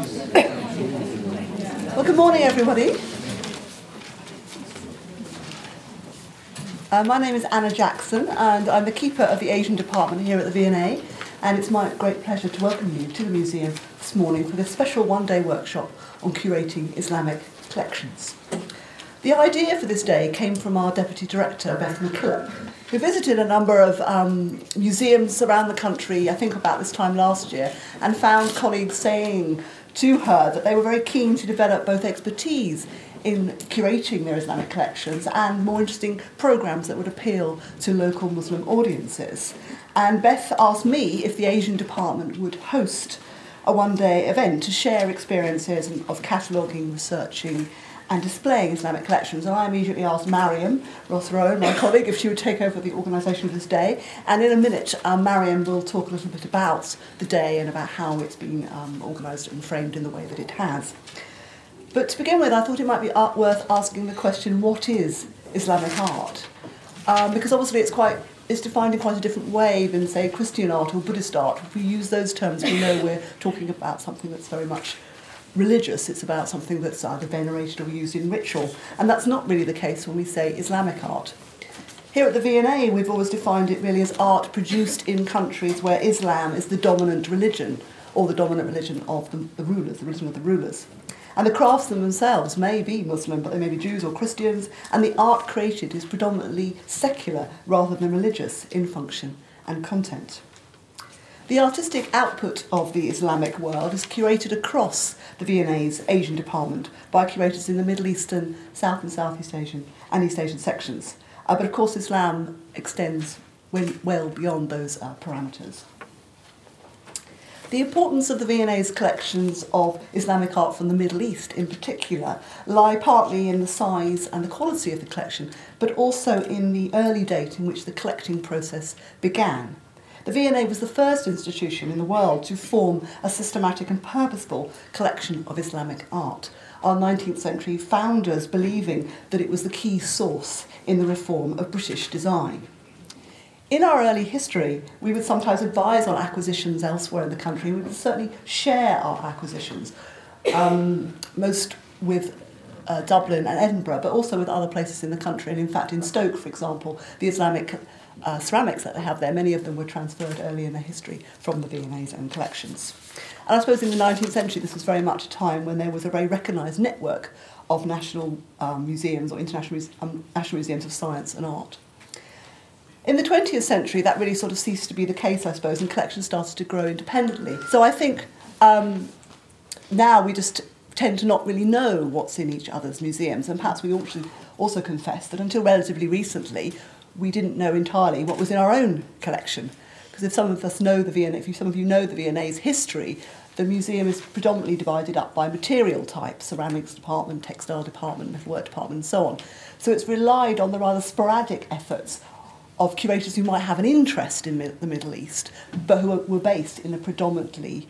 Well, good morning, everybody. Uh, my name is Anna Jackson, and I'm the keeper of the Asian department here at the V&A. And it's my great pleasure to welcome you to the museum this morning for this special one-day workshop on curating Islamic collections. The idea for this day came from our deputy director, Beth McKillop, who visited a number of um, museums around the country, I think about this time last year, and found colleagues saying to her that they were very keen to develop both expertise in curating their Islamic collections and more interesting programs that would appeal to local Muslim audiences. And Beth asked me if the Asian department would host a one day event to share experiences of cataloguing, researching, and displaying Islamic collections. And I immediately asked Mariam Rosser-Owen, my colleague, if she would take over the organisation of this day. And in a minute, um, Mariam will talk a little bit about the day and about how it's been um, organised and framed in the way that it has. But to begin with, I thought it might be worth asking the question what is Islamic art? Um, because obviously it's quite it's defined in quite a different way than, say, Christian art or Buddhist art. If we use those terms, we know we're talking about something that's very much religious, it's about something that's either venerated or used in ritual. And that's not really the case when we say Islamic art. Here at the V&A, we've always defined it really as art produced in countries where Islam is the dominant religion, or the dominant religion of the, the rulers, the religion of the rulers. And the craftsmen themselves may be Muslim, but they may be Jews or Christians, and the art created is predominantly secular rather than religious in function and content. The artistic output of the Islamic world is curated across the V&A's Asian department by curators in the Middle Eastern, South and Southeast Asian and East Asian sections. Uh, but of course Islam extends well beyond those uh, parameters. The importance of the V&A's collections of Islamic art from the Middle East in particular lie partly in the size and the quality of the collection, but also in the early date in which the collecting process began. The V&A was the first institution in the world to form a systematic and purposeful collection of Islamic art. Our 19th century founders believing that it was the key source in the reform of British design. In our early history, we would sometimes advise on acquisitions elsewhere in the country. We would certainly share our acquisitions, um, most with uh, Dublin and Edinburgh, but also with other places in the country. And in fact, in Stoke, for example, the Islamic uh, ceramics that they have there, many of them were transferred early in their history from the V&A's own collections. And I suppose in the 19th century, this was very much a time when there was a very recognised network of national um, museums or international um, national museums of science and art. In the 20th century, that really sort of ceased to be the case, I suppose, and collections started to grow independently. So I think um, now we just tend to not really know what's in each other's museums, and perhaps we also, also confess that until relatively recently, we didn't know entirely what was in our own collection. Because if some of us know the V&A, if some of you know the V&A's history, the museum is predominantly divided up by material type, ceramics department, textile department, metalwork department, and so on. So it's relied on the rather sporadic efforts of curators who might have an interest in the Middle East, but who were based in a predominantly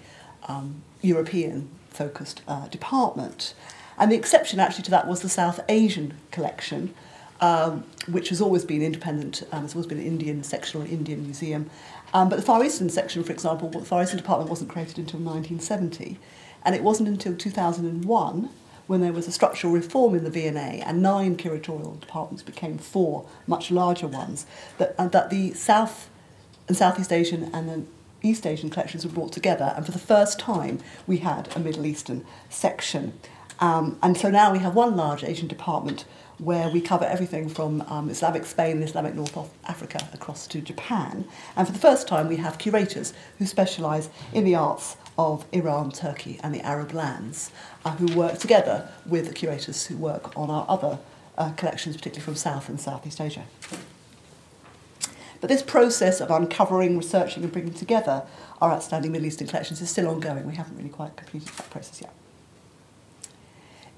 um, European focused uh, department. And the exception actually to that was the South Asian collection, um, which has always been independent, um, has always been an Indian section or an Indian museum. Um, but the Far Eastern section, for example, the Far Eastern Department wasn't created until 1970. And it wasn't until 2001 when there was a structural reform in the V&A and nine curatorial departments became four much larger ones, that, and that the South and Southeast Asian and the East Asian collections were brought together, and for the first time we had a Middle Eastern section. Um, and so now we have one large Asian department where we cover everything from um, Islamic Spain, Islamic North Africa, across to Japan. And for the first time, we have curators who specialise in the arts of Iran, Turkey, and the Arab lands, uh, who work together with the curators who work on our other uh, collections, particularly from South and Southeast Asia. But this process of uncovering, researching, and bringing together our outstanding Middle Eastern collections is still ongoing. We haven't really quite completed that process yet.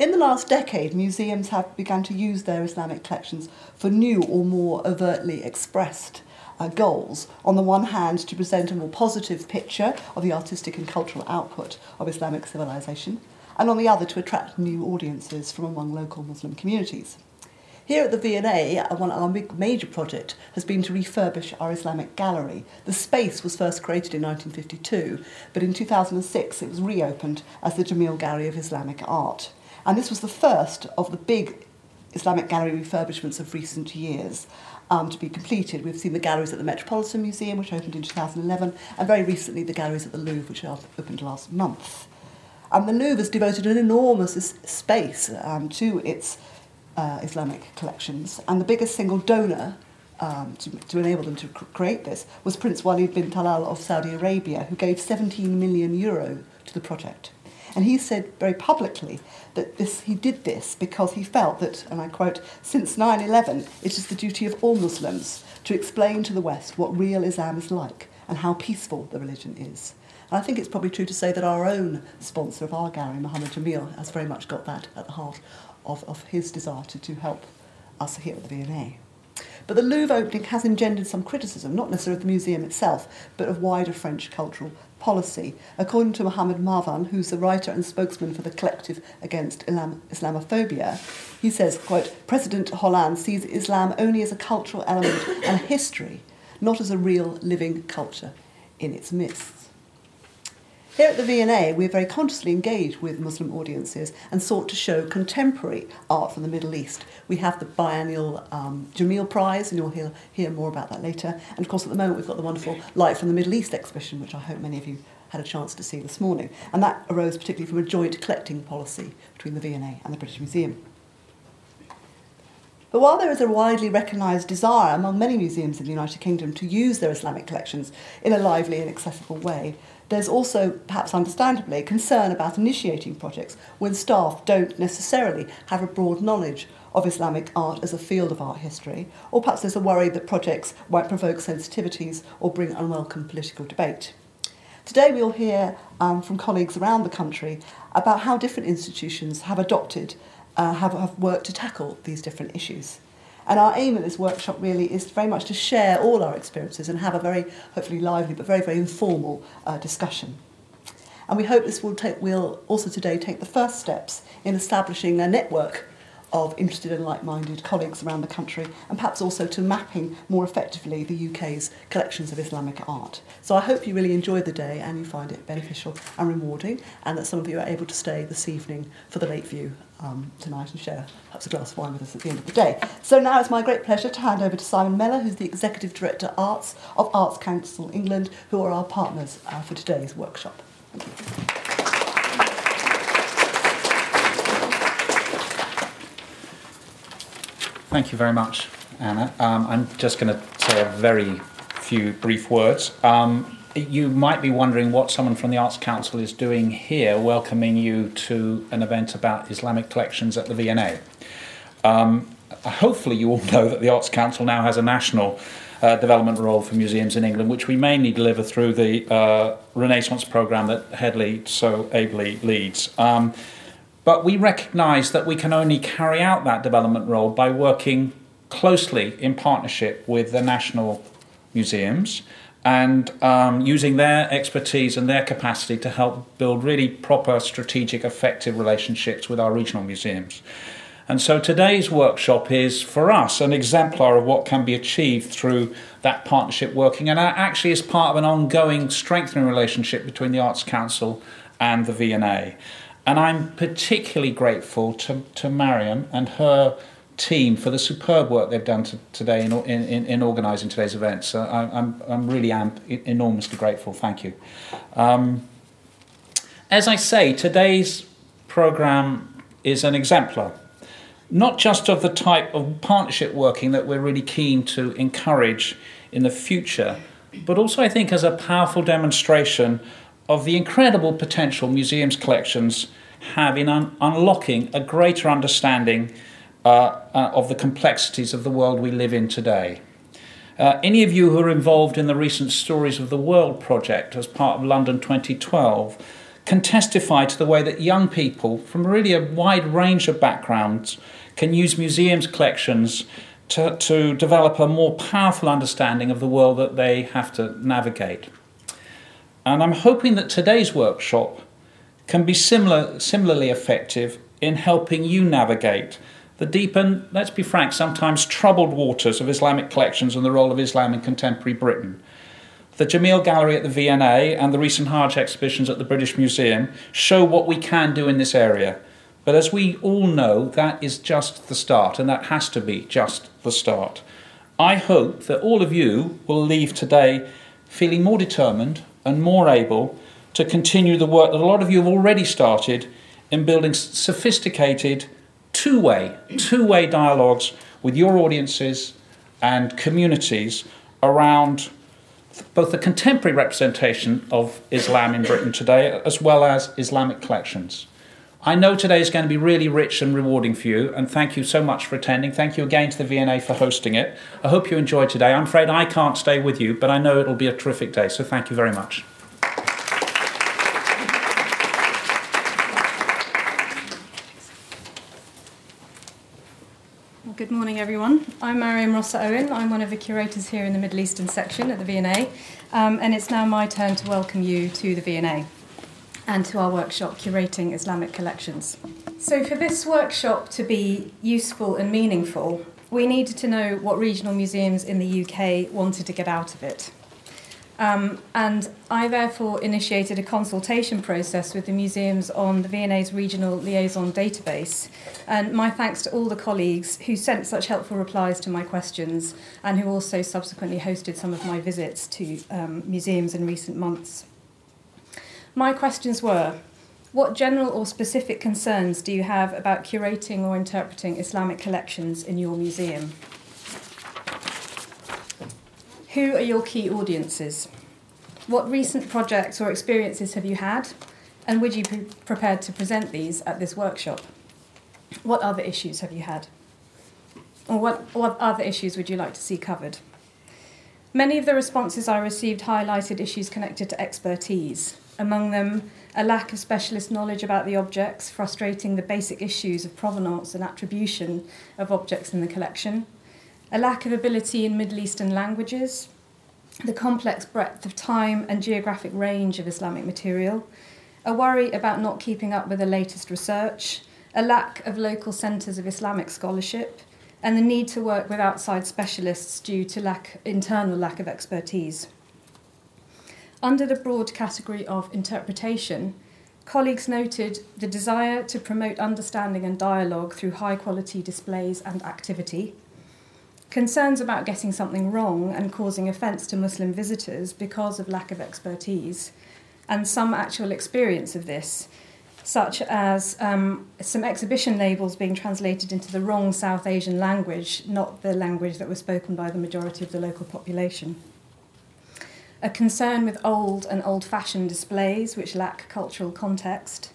In the last decade, museums have begun to use their Islamic collections for new or more overtly expressed uh, goals. On the one hand, to present a more positive picture of the artistic and cultural output of Islamic civilization, and on the other, to attract new audiences from among local Muslim communities. Here at the V&A, uh, one our big major project has been to refurbish our Islamic gallery. The space was first created in 1952, but in 2006 it was reopened as the Jameel Gallery of Islamic Art. And this was the first of the big Islamic gallery refurbishments of recent years um, to be completed. We've seen the galleries at the Metropolitan Museum, which opened in 2011, and very recently the galleries at the Louvre, which opened last month. And the Louvre has devoted an enormous space um, to its uh, Islamic collections, and the biggest single donor um, to, to enable them to cr- create this was Prince Walid bin Talal of Saudi Arabia, who gave 17 million euro to the project. And he said very publicly that this, he did this because he felt that, and I quote, since 9 11, it is the duty of all Muslims to explain to the West what real Islam is like and how peaceful the religion is. And I think it's probably true to say that our own sponsor of our gallery, Mohammed Jameel, has very much got that at the heart of, of his desire to, to help us here at the V&A. But the Louvre opening has engendered some criticism, not necessarily of the museum itself, but of wider French cultural policy. According to Mohammed Marwan, who's the writer and spokesman for the Collective Against Islam- Islamophobia, he says, quote, President Hollande sees Islam only as a cultural element and history, not as a real living culture in its midst. Here at the V&A, we're very consciously engaged with Muslim audiences and sought to show contemporary art from the Middle East. We have the biennial um, Jameel Prize, and you'll hear, hear more about that later. And of course, at the moment, we've got the wonderful Light from the Middle East exhibition, which I hope many of you had a chance to see this morning. And that arose particularly from a joint collecting policy between the V&A and the British Museum. But while there is a widely recognised desire among many museums in the United Kingdom to use their Islamic collections in a lively and accessible way, there's also, perhaps understandably, concern about initiating projects when staff don't necessarily have a broad knowledge of Islamic art as a field of art history, or perhaps there's a worry that projects might provoke sensitivities or bring unwelcome political debate. Today we'll hear um, from colleagues around the country about how different institutions have adopted, uh, have, have worked to tackle these different issues. And our aim at this workshop really is very much to share all our experiences and have a very, hopefully lively, but very, very informal uh, discussion. And we hope this will, take, will also today take the first steps in establishing a network of interested and like-minded colleagues around the country and perhaps also to mapping more effectively the UK's collections of Islamic art. So I hope you really enjoy the day and you find it beneficial and rewarding and that some of you are able to stay this evening for the late view um, tonight and share perhaps a glass of wine with us at the end of the day. So now it's my great pleasure to hand over to Simon Mellor, who's the Executive Director Arts of Arts Council England, who are our partners uh, for today's workshop. Thank you. Thank you very much, Anna. Um, I'm just going to say a very few brief words. Um, you might be wondering what someone from the Arts Council is doing here, welcoming you to an event about Islamic collections at the V&A. Um, hopefully, you all know that the Arts Council now has a national uh, development role for museums in England, which we mainly deliver through the uh, Renaissance programme that Hedley so ably leads. Um, but we recognise that we can only carry out that development role by working closely in partnership with the national museums and um, using their expertise and their capacity to help build really proper, strategic, effective relationships with our regional museums. And so today's workshop is, for us, an exemplar of what can be achieved through that partnership working, and actually is part of an ongoing strengthening relationship between the Arts Council and the V&A. And I'm particularly grateful to, to Mariam and her team for the superb work they've done to, today in, in, in organising today's event. So I, I'm, I'm really am enormously grateful. Thank you. Um, as I say, today's programme is an exemplar, not just of the type of partnership working that we're really keen to encourage in the future, but also I think as a powerful demonstration of the incredible potential museums' collections have in un- unlocking a greater understanding uh, uh, of the complexities of the world we live in today. Uh, any of you who are involved in the recent Stories of the World project as part of London 2012 can testify to the way that young people from really a wide range of backgrounds can use museums' collections to, to develop a more powerful understanding of the world that they have to navigate. And I'm hoping that today's workshop can be similar, similarly effective in helping you navigate the deep and, let's be frank, sometimes troubled waters of Islamic collections and the role of Islam in contemporary Britain. The Jameel Gallery at the V&A and the recent Hajj exhibitions at the British Museum show what we can do in this area. But as we all know, that is just the start, and that has to be just the start. I hope that all of you will leave today feeling more determined and more able to continue the work that a lot of you have already started in building sophisticated two-way two-way dialogues with your audiences and communities around both the contemporary representation of Islam in Britain today as well as Islamic collections. I know today is going to be really rich and rewarding for you, and thank you so much for attending. Thank you again to the V&A for hosting it. I hope you enjoyed today. I'm afraid I can't stay with you, but I know it'll be a terrific day, so thank you very much. Well, Good morning, everyone. I'm Mariam Rosser-Owen. I'm one of the curators here in the Middle Eastern section at the V&A, um, and it's now my turn to welcome you to the V&A and to our workshop Curating Islamic Collections. So, for this workshop to be useful and meaningful, we needed to know what regional museums in the UK wanted to get out of it. Um, and I therefore initiated a consultation process with the museums on the V&A's regional liaison database. And my thanks to all the colleagues who sent such helpful replies to my questions and who also subsequently hosted some of my visits to um, museums in recent months. My questions were What general or specific concerns do you have about curating or interpreting Islamic collections in your museum? Who are your key audiences? What recent projects or experiences have you had? And would you be prepared to present these at this workshop? What other issues have you had? Or what, what other issues would you like to see covered? Many of the responses I received highlighted issues connected to expertise, among them, a lack of specialist knowledge about the objects, frustrating the basic issues of provenance and attribution of objects in the collection, a lack of ability in Middle Eastern languages, the complex breadth of time and geographic range of Islamic material, a worry about not keeping up with the latest research, a lack of local centres of Islamic scholarship, and the need to work with outside specialists due to lack, internal lack of expertise. Under the broad category of interpretation, colleagues noted the desire to promote understanding and dialogue through high quality displays and activity, concerns about getting something wrong and causing offence to Muslim visitors because of lack of expertise, and some actual experience of this, such as um, some exhibition labels being translated into the wrong South Asian language, not the language that was spoken by the majority of the local population. A concern with old and old fashioned displays which lack cultural context.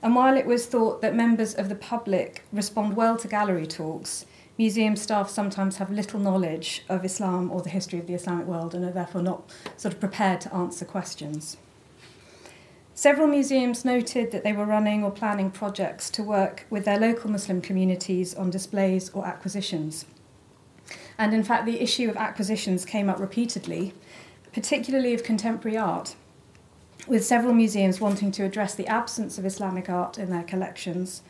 And while it was thought that members of the public respond well to gallery talks, museum staff sometimes have little knowledge of Islam or the history of the Islamic world and are therefore not sort of prepared to answer questions. Several museums noted that they were running or planning projects to work with their local Muslim communities on displays or acquisitions. And in fact, the issue of acquisitions came up repeatedly, particularly of contemporary art, with several museums wanting to address the absence of Islamic art in their collections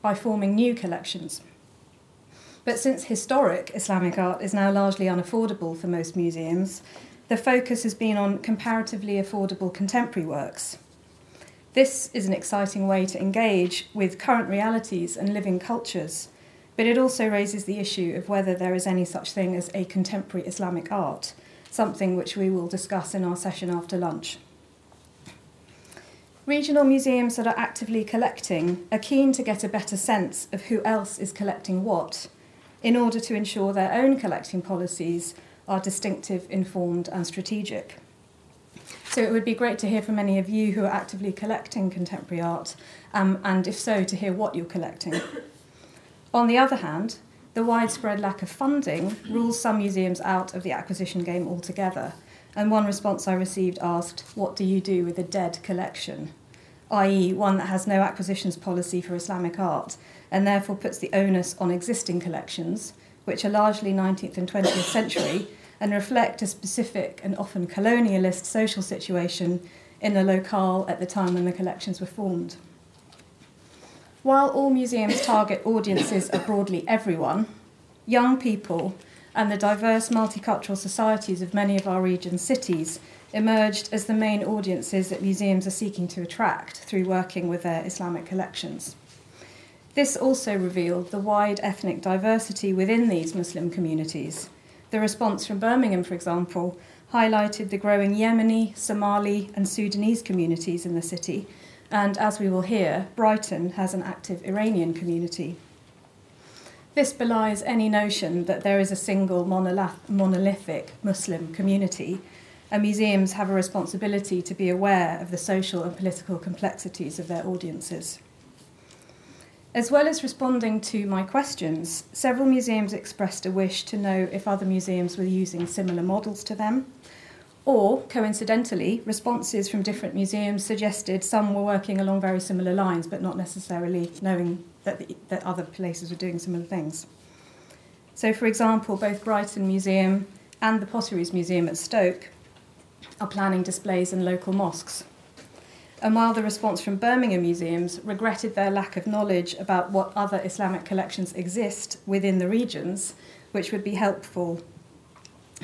by forming new collections. But since historic Islamic art is now largely unaffordable for most museums, the focus has been on comparatively affordable contemporary works. This is an exciting way to engage with current realities and living cultures, but it also raises the issue of whether there is any such thing as a contemporary Islamic art, something which we will discuss in our session after lunch. Regional museums that are actively collecting are keen to get a better sense of who else is collecting what in order to ensure their own collecting policies are distinctive, informed, and strategic. So it would be great to hear from any of you who are actively collecting contemporary art, um, and if so, to hear what you're collecting. On the other hand, the widespread lack of funding rules some museums out of the acquisition game altogether. And one response I received asked, What do you do with a dead collection? i.e., one that has no acquisitions policy for Islamic art and therefore puts the onus on existing collections, which are largely 19th and 20th century and reflect a specific and often colonialist social situation in the locale at the time when the collections were formed. While all museums target audiences are broadly everyone, young people and the diverse multicultural societies of many of our region's cities emerged as the main audiences that museums are seeking to attract through working with their Islamic collections. This also revealed the wide ethnic diversity within these Muslim communities. The response from Birmingham, for example, highlighted the growing Yemeni, Somali, and Sudanese communities in the city, and as we will hear, Brighton has an active Iranian community. This belies any notion that there is a single monolithic Muslim community, and museums have a responsibility to be aware of the social and political complexities of their audiences. As well as responding to my questions, several museums expressed a wish to know if other museums were using similar models to them. Or, coincidentally, responses from different museums suggested some were working along very similar lines, but not necessarily knowing that, the, that other places were doing similar things. So, for example, both Brighton Museum and the Potteries Museum at Stoke are planning displays in local mosques. And while the response from Birmingham museums regretted their lack of knowledge about what other Islamic collections exist within the regions, which would be helpful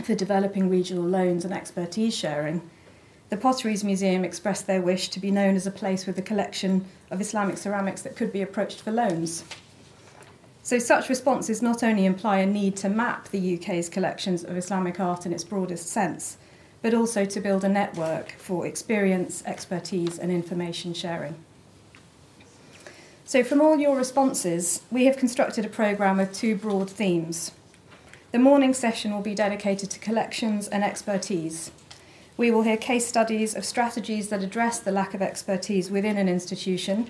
for developing regional loans and expertise sharing, the Potteries Museum expressed their wish to be known as a place with a collection of Islamic ceramics that could be approached for loans. So, such responses not only imply a need to map the UK's collections of Islamic art in its broadest sense, but also to build a network for experience, expertise, and information sharing. So, from all your responses, we have constructed a programme with two broad themes. The morning session will be dedicated to collections and expertise. We will hear case studies of strategies that address the lack of expertise within an institution,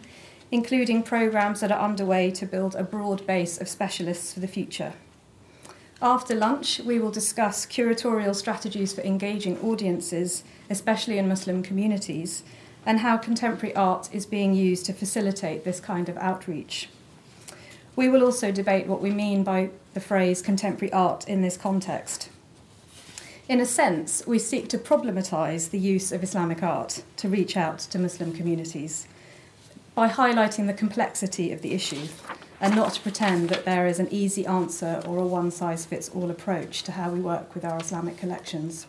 including programmes that are underway to build a broad base of specialists for the future. After lunch, we will discuss curatorial strategies for engaging audiences, especially in Muslim communities, and how contemporary art is being used to facilitate this kind of outreach. We will also debate what we mean by the phrase contemporary art in this context. In a sense, we seek to problematise the use of Islamic art to reach out to Muslim communities by highlighting the complexity of the issue and not to pretend that there is an easy answer or a one size fits all approach to how we work with our Islamic collections.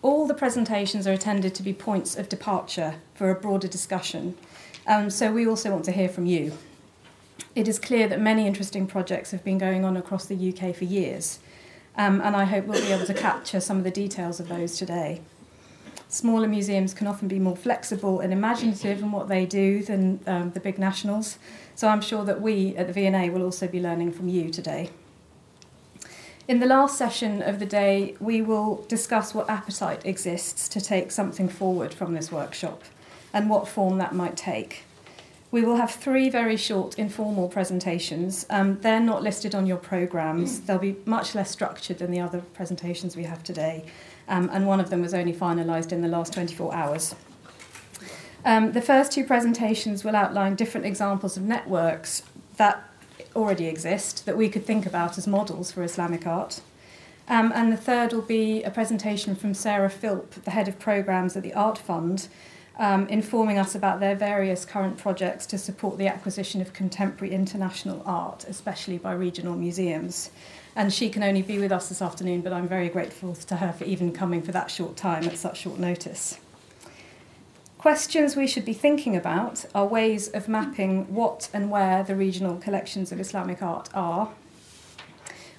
All the presentations are intended to be points of departure for a broader discussion, um, so we also want to hear from you. It is clear that many interesting projects have been going on across the UK for years, um, and I hope we'll be able to capture some of the details of those today. Smaller museums can often be more flexible and imaginative in what they do than um, the big nationals, so I'm sure that we at the V&A will also be learning from you today. In the last session of the day, we will discuss what appetite exists to take something forward from this workshop and what form that might take. We will have three very short informal presentations. Um, they're not listed on your programmes. They'll be much less structured than the other presentations we have today. Um, and one of them was only finalised in the last 24 hours. Um, the first two presentations will outline different examples of networks that already exist that we could think about as models for Islamic art. Um, and the third will be a presentation from Sarah Philp, the head of programmes at the Art Fund, um, informing us about their various current projects to support the acquisition of contemporary international art, especially by regional museums. And she can only be with us this afternoon, but I'm very grateful to her for even coming for that short time at such short notice. Questions we should be thinking about are ways of mapping what and where the regional collections of Islamic art are,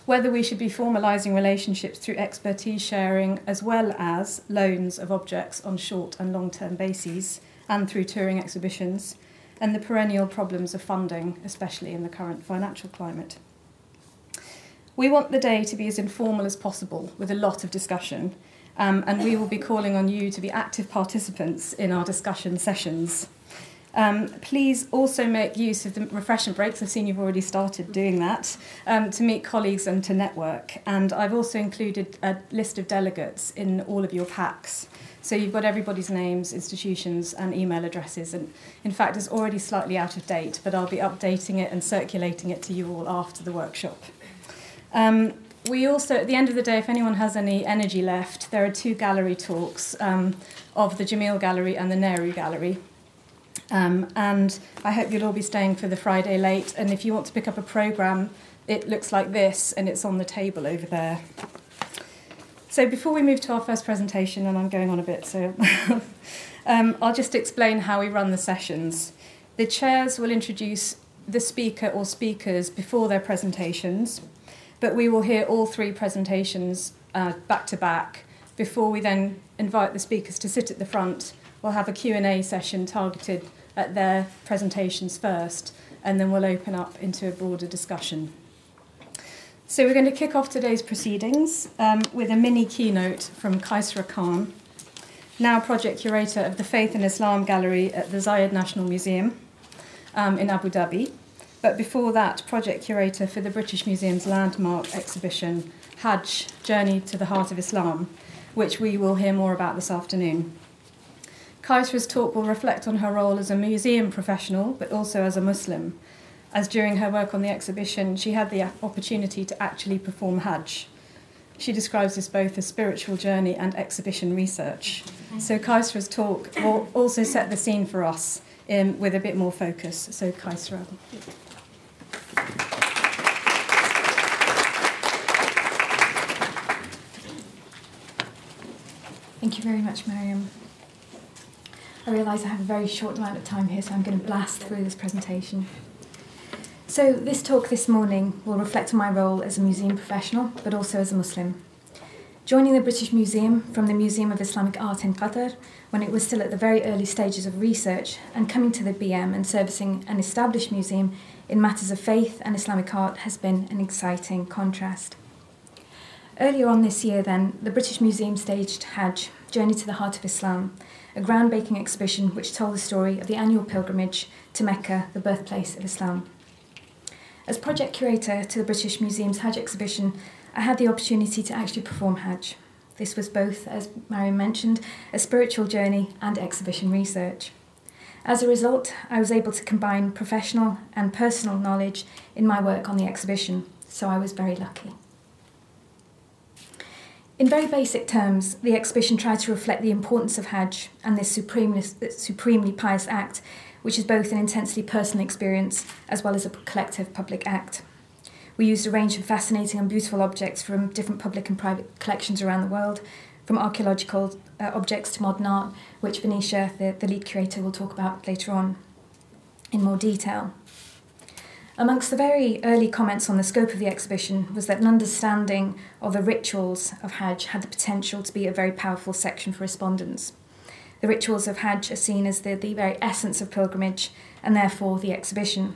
whether we should be formalising relationships through expertise sharing as well as loans of objects on short and long term bases and through touring exhibitions, and the perennial problems of funding, especially in the current financial climate. We want the day to be as informal as possible with a lot of discussion um, and we will be calling on you to be active participants in our discussion sessions. Um, please also make use of the refreshment breaks. I've seen you've already started doing that um, to meet colleagues and to network. And I've also included a list of delegates in all of your packs. So you've got everybody's names, institutions, and email addresses. And in fact, it's already slightly out of date, but I'll be updating it and circulating it to you all after the workshop. Um, we also, at the end of the day, if anyone has any energy left, there are two gallery talks um, of the Jameel Gallery and the Nehru Gallery. Um, and I hope you'll all be staying for the Friday late. And if you want to pick up a programme, it looks like this and it's on the table over there. So before we move to our first presentation, and I'm going on a bit, so um, I'll just explain how we run the sessions. The chairs will introduce the speaker or speakers before their presentations, but we will hear all three presentations uh, back to back before we then invite the speakers to sit at the front. We'll have a Q&A session targeted at their presentations first, and then we'll open up into a broader discussion. So we're going to kick off today's proceedings um, with a mini keynote from Qaisra Khan, now project curator of the Faith and Islam Gallery at the Zayed National Museum um, in Abu Dhabi. But before that, project curator for the British Museum's landmark exhibition, Hajj Journey to the Heart of Islam, which we will hear more about this afternoon. Qaisra's talk will reflect on her role as a museum professional, but also as a Muslim as during her work on the exhibition, she had the opportunity to actually perform Hajj. She describes this both as spiritual journey and exhibition research. So Qaisra's talk will also set the scene for us um, with a bit more focus. So Qaisra. Thank you very much, Miriam. I realise I have a very short amount of time here, so I'm going to blast through this presentation. So, this talk this morning will reflect on my role as a museum professional, but also as a Muslim. Joining the British Museum from the Museum of Islamic Art in Qatar when it was still at the very early stages of research, and coming to the BM and servicing an established museum in matters of faith and Islamic art has been an exciting contrast. Earlier on this year, then, the British Museum staged Hajj, Journey to the Heart of Islam, a groundbreaking exhibition which told the story of the annual pilgrimage to Mecca, the birthplace of Islam. As project curator to the British Museum's Hajj exhibition, I had the opportunity to actually perform Hajj. This was both, as Mariam mentioned, a spiritual journey and exhibition research. As a result, I was able to combine professional and personal knowledge in my work on the exhibition, so I was very lucky. In very basic terms, the exhibition tried to reflect the importance of Hajj and this supremely, supremely pious act which is both an intensely personal experience as well as a collective public act. We used a range of fascinating and beautiful objects from different public and private collections around the world, from archaeological uh, objects to modern art, which Venetia, the, the lead curator, will talk about later on in more detail. Amongst the very early comments on the scope of the exhibition was that an understanding of the rituals of Hajj had the potential to be a very powerful section for respondents. The rituals of Hajj are seen as the, the very essence of pilgrimage and therefore the exhibition.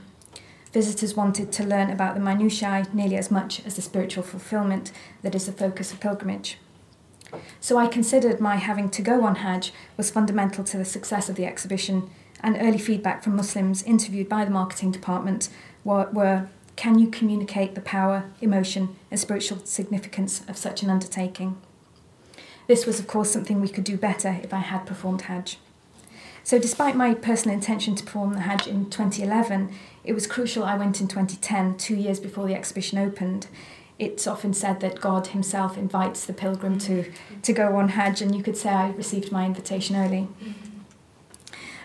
Visitors wanted to learn about the minutiae nearly as much as the spiritual fulfillment that is the focus of pilgrimage. So I considered my having to go on Hajj was fundamental to the success of the exhibition, and early feedback from Muslims interviewed by the marketing department were, were can you communicate the power, emotion, and spiritual significance of such an undertaking? This was, of course, something we could do better if I had performed Hajj. So, despite my personal intention to perform the Hajj in 2011, it was crucial I went in 2010, two years before the exhibition opened. It's often said that God Himself invites the pilgrim to, to go on Hajj, and you could say I received my invitation early.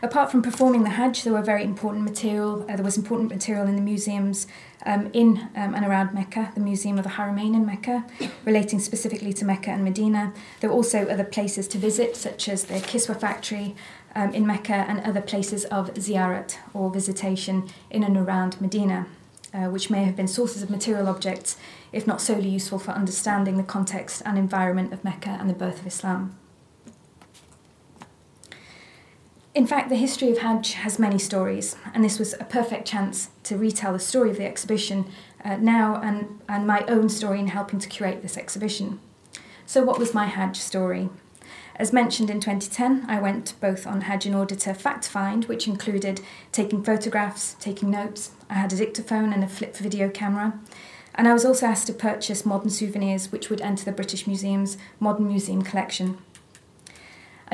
Apart from performing the Hajj, there were very important material. Uh, there was important material in the museums um, in um, and around Mecca, the Museum of the Haramain in Mecca, relating specifically to Mecca and Medina. There were also other places to visit, such as the Kiswa factory um, in Mecca and other places of ziyarat or visitation in and around Medina, uh, which may have been sources of material objects, if not solely useful for understanding the context and environment of Mecca and the birth of Islam. In fact, the history of Hajj has many stories, and this was a perfect chance to retell the story of the exhibition uh, now and, and my own story in helping to curate this exhibition. So, what was my Hajj story? As mentioned in 2010, I went both on Hajj order to fact find, which included taking photographs, taking notes. I had a dictaphone and a flip video camera. And I was also asked to purchase modern souvenirs, which would enter the British Museum's Modern Museum collection.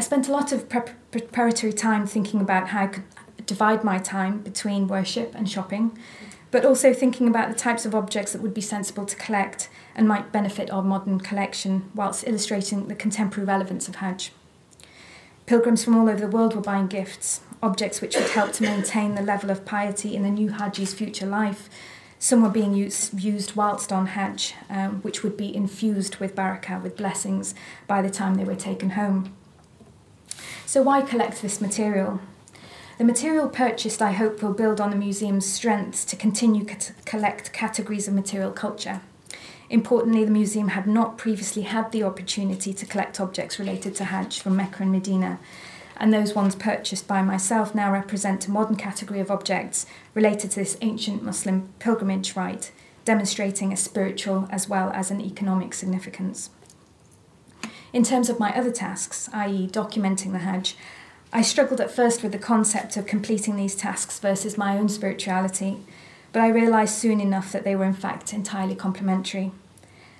I spent a lot of preparatory time thinking about how I could divide my time between worship and shopping, but also thinking about the types of objects that would be sensible to collect and might benefit our modern collection whilst illustrating the contemporary relevance of Hajj. Pilgrims from all over the world were buying gifts, objects which would help to maintain the level of piety in the new Haji's future life. Some were being used, used whilst on Hajj, um, which would be infused with barakah, with blessings, by the time they were taken home. So, why collect this material? The material purchased, I hope, will build on the museum's strengths to continue to collect categories of material culture. Importantly, the museum had not previously had the opportunity to collect objects related to Hajj from Mecca and Medina, and those ones purchased by myself now represent a modern category of objects related to this ancient Muslim pilgrimage rite, demonstrating a spiritual as well as an economic significance. In terms of my other tasks, i.e., documenting the Hajj, I struggled at first with the concept of completing these tasks versus my own spirituality, but I realised soon enough that they were in fact entirely complementary.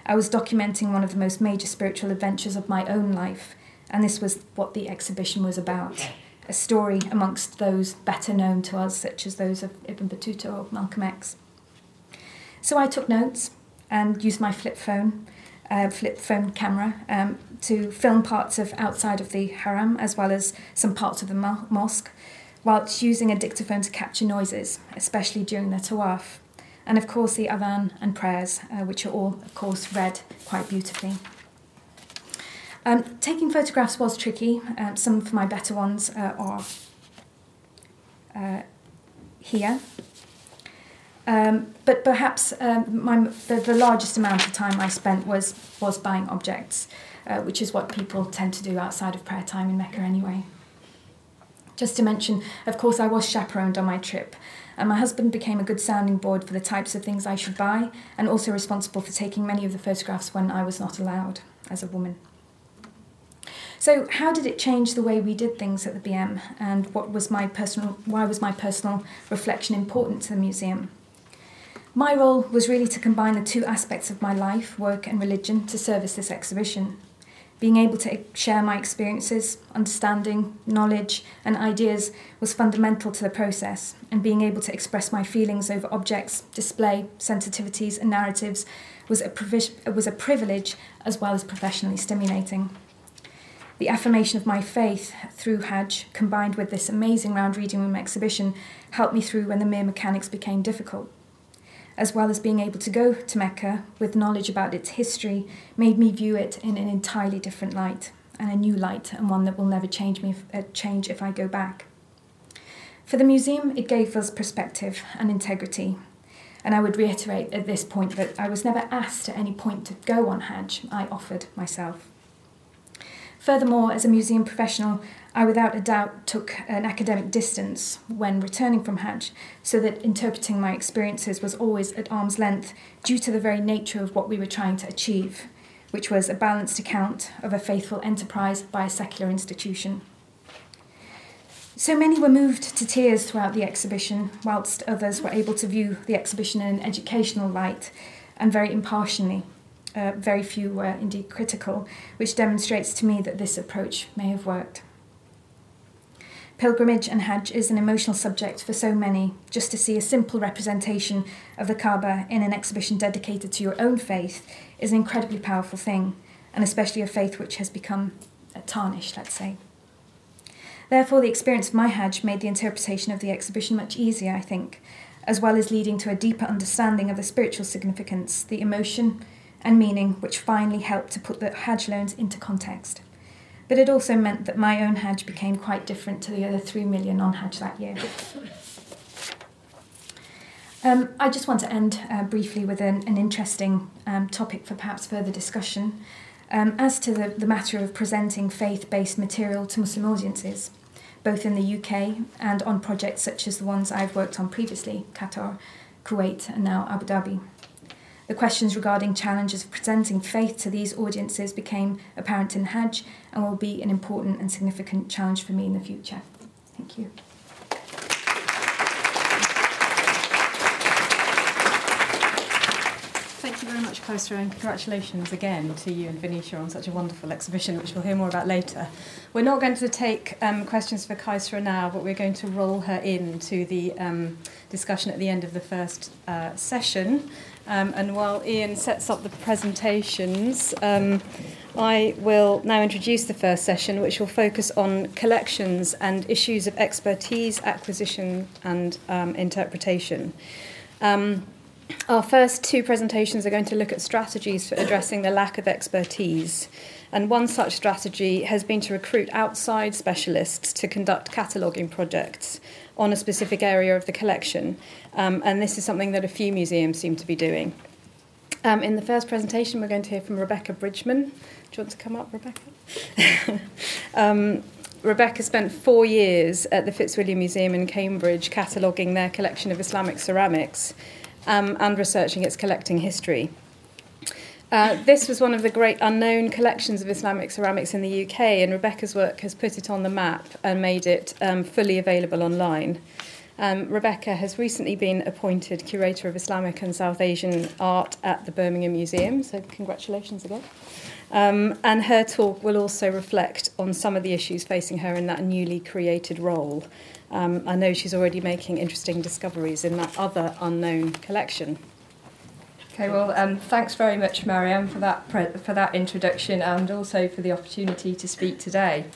I was documenting one of the most major spiritual adventures of my own life, and this was what the exhibition was about a story amongst those better known to us, such as those of Ibn Battuta or Malcolm X. So I took notes and used my flip phone, uh, flip phone camera, um, to film parts of outside of the haram as well as some parts of the mo- mosque, whilst using a dictaphone to capture noises, especially during the tawaf, and of course the adhan and prayers, uh, which are all, of course, read quite beautifully. Um, taking photographs was tricky. Um, some of my better ones uh, are uh, here. Um, but perhaps um, my, the, the largest amount of time I spent was, was buying objects, uh, which is what people tend to do outside of prayer time in Mecca anyway. Just to mention, of course, I was chaperoned on my trip, and my husband became a good sounding board for the types of things I should buy, and also responsible for taking many of the photographs when I was not allowed as a woman. So, how did it change the way we did things at the BM, and what was my personal? Why was my personal reflection important to the museum? My role was really to combine the two aspects of my life, work and religion, to service this exhibition. Being able to share my experiences, understanding, knowledge, and ideas was fundamental to the process, and being able to express my feelings over objects, display, sensitivities, and narratives was a, was a privilege as well as professionally stimulating. The affirmation of my faith through Hajj, combined with this amazing round reading room exhibition, helped me through when the mere mechanics became difficult. As well as being able to go to Mecca with knowledge about its history, made me view it in an entirely different light, and a new light, and one that will never change me if, uh, change if I go back. For the museum, it gave us perspective and integrity. And I would reiterate at this point that I was never asked at any point to go on Hajj, I offered myself. Furthermore, as a museum professional, I without a doubt took an academic distance when returning from Hajj, so that interpreting my experiences was always at arm's length due to the very nature of what we were trying to achieve, which was a balanced account of a faithful enterprise by a secular institution. So many were moved to tears throughout the exhibition, whilst others were able to view the exhibition in an educational light and very impartially uh, very few were indeed critical, which demonstrates to me that this approach may have worked. Pilgrimage and Hajj is an emotional subject for so many. Just to see a simple representation of the Kaaba in an exhibition dedicated to your own faith is an incredibly powerful thing, and especially a faith which has become tarnished, let's say. Therefore, the experience of my Hajj made the interpretation of the exhibition much easier, I think, as well as leading to a deeper understanding of the spiritual significance, the emotion, and meaning which finally helped to put the Hajj loans into context. But it also meant that my own Hajj became quite different to the other 3 million on Hajj that year. Um, I just want to end uh, briefly with an, an interesting um, topic for perhaps further discussion um, as to the, the matter of presenting faith based material to Muslim audiences, both in the UK and on projects such as the ones I've worked on previously Qatar, Kuwait, and now Abu Dhabi. The questions regarding challenges of presenting faith to these audiences became apparent in Hajj and will be an important and significant challenge for me in the future. Thank you. Thank you very much, Qaisra, and congratulations again to you and Venetia on such a wonderful exhibition, which we'll hear more about later. We're not going to take um, questions for Qaisra now, but we're going to roll her in to the um, discussion at the end of the first uh, session. Um, and while Ian sets up the presentations, um, I will now introduce the first session, which will focus on collections and issues of expertise, acquisition, and um, interpretation. Um, our first two presentations are going to look at strategies for addressing the lack of expertise. And one such strategy has been to recruit outside specialists to conduct cataloguing projects on a specific area of the collection. Um, and this is something that a few museums seem to be doing. Um, in the first presentation, we're going to hear from Rebecca Bridgman. Do you want to come up, Rebecca? um, Rebecca spent four years at the Fitzwilliam Museum in Cambridge cataloguing their collection of Islamic ceramics um, and researching its collecting history. Uh, this was one of the great unknown collections of Islamic ceramics in the UK, and Rebecca's work has put it on the map and made it um, fully available online. Um, Rebecca has recently been appointed Curator of Islamic and South Asian Art at the Birmingham Museum, so congratulations again. Um, and her talk will also reflect on some of the issues facing her in that newly created role. Um, I know she's already making interesting discoveries in that other unknown collection. Okay, well, um, thanks very much, Mariam, for that for that introduction and also for the opportunity to speak today.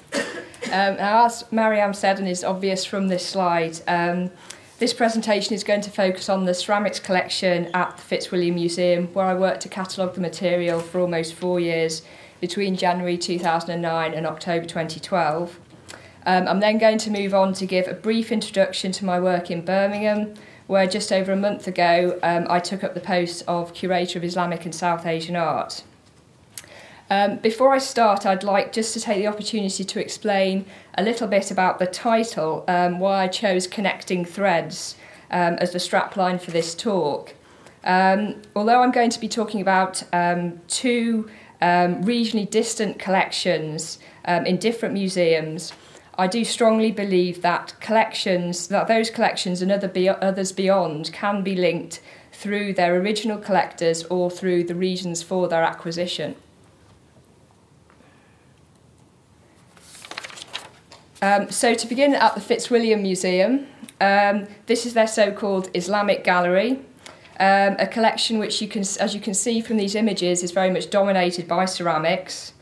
Um, as Mariam said, and is obvious from this slide, um, this presentation is going to focus on the ceramics collection at the Fitzwilliam Museum, where I worked to catalogue the material for almost four years between January 2009 and October 2012. Um, I'm then going to move on to give a brief introduction to my work in Birmingham, where just over a month ago um, I took up the post of Curator of Islamic and South Asian Art. Um, before I start, I'd like just to take the opportunity to explain a little bit about the title, um, why I chose Connecting Threads um, as the strapline for this talk. Um, although I'm going to be talking about um, two regionally distant collections in different museums, I do strongly believe that collections, that those collections and other be- others beyond can be linked through their original collectors or through the reasons for their acquisition. Um, so to begin at the Fitzwilliam Museum, um, this is their so-called Islamic Gallery, um, a collection which you can, as you can see from these images, is very much dominated by ceramics.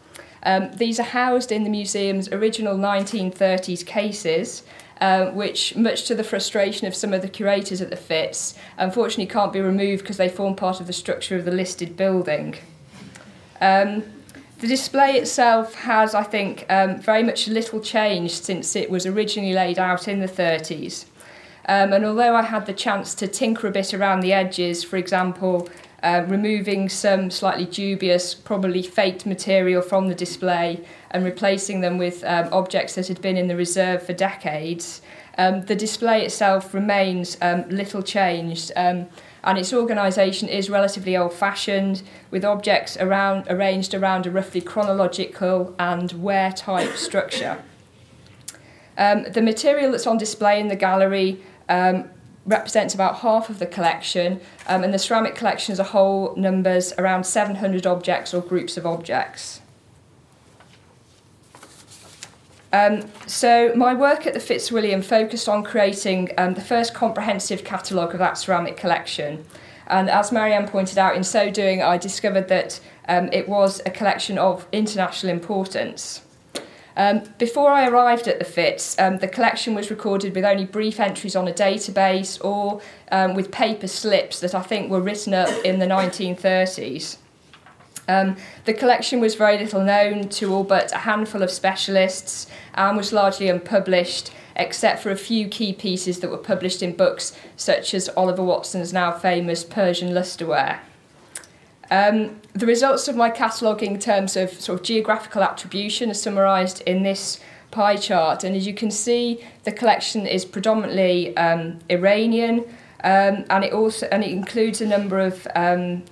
Um, these are housed in the museum's original 1930s cases, um, which, much to the frustration of some of the curators at the Fitz, unfortunately can't be removed because they form part of the structure of the listed building. Um, the display itself has, I think, um, very much little changed since it was originally laid out in the 30s. Um, and although I had the chance to tinker a bit around the edges, for example, uh, removing some slightly dubious, probably faked material from the display and replacing them with um, objects that had been in the reserve for decades. Um, the display itself remains um, little changed. Um, and its organisation is relatively old fashioned, with objects around, arranged around a roughly chronological and ware-type structure. Um, the material that's on display in the gallery um, represents about half of the collection, um, and the ceramic collection as a whole numbers around 700 objects or groups of objects. Um, so my work at the Fitzwilliam focused on creating um, the first comprehensive catalogue of that ceramic collection. And as Mariam pointed out, in so doing, I discovered that um, it was a collection of international importance. Um, before I arrived at the Fitz, um, the collection was recorded with only brief entries on a database or um, with paper slips that I think were written up in the 1930s. Um, the collection was very little known to all but a handful of specialists and was largely unpublished, except for a few key pieces that were published in books such as Oliver Watson's now famous Persian lustreware. Um, the results of my cataloguing in terms of sort of geographical attribution are summarised in this pie chart, and as you can see, the collection is predominantly um, Iranian, um, and it also and it includes a number of um,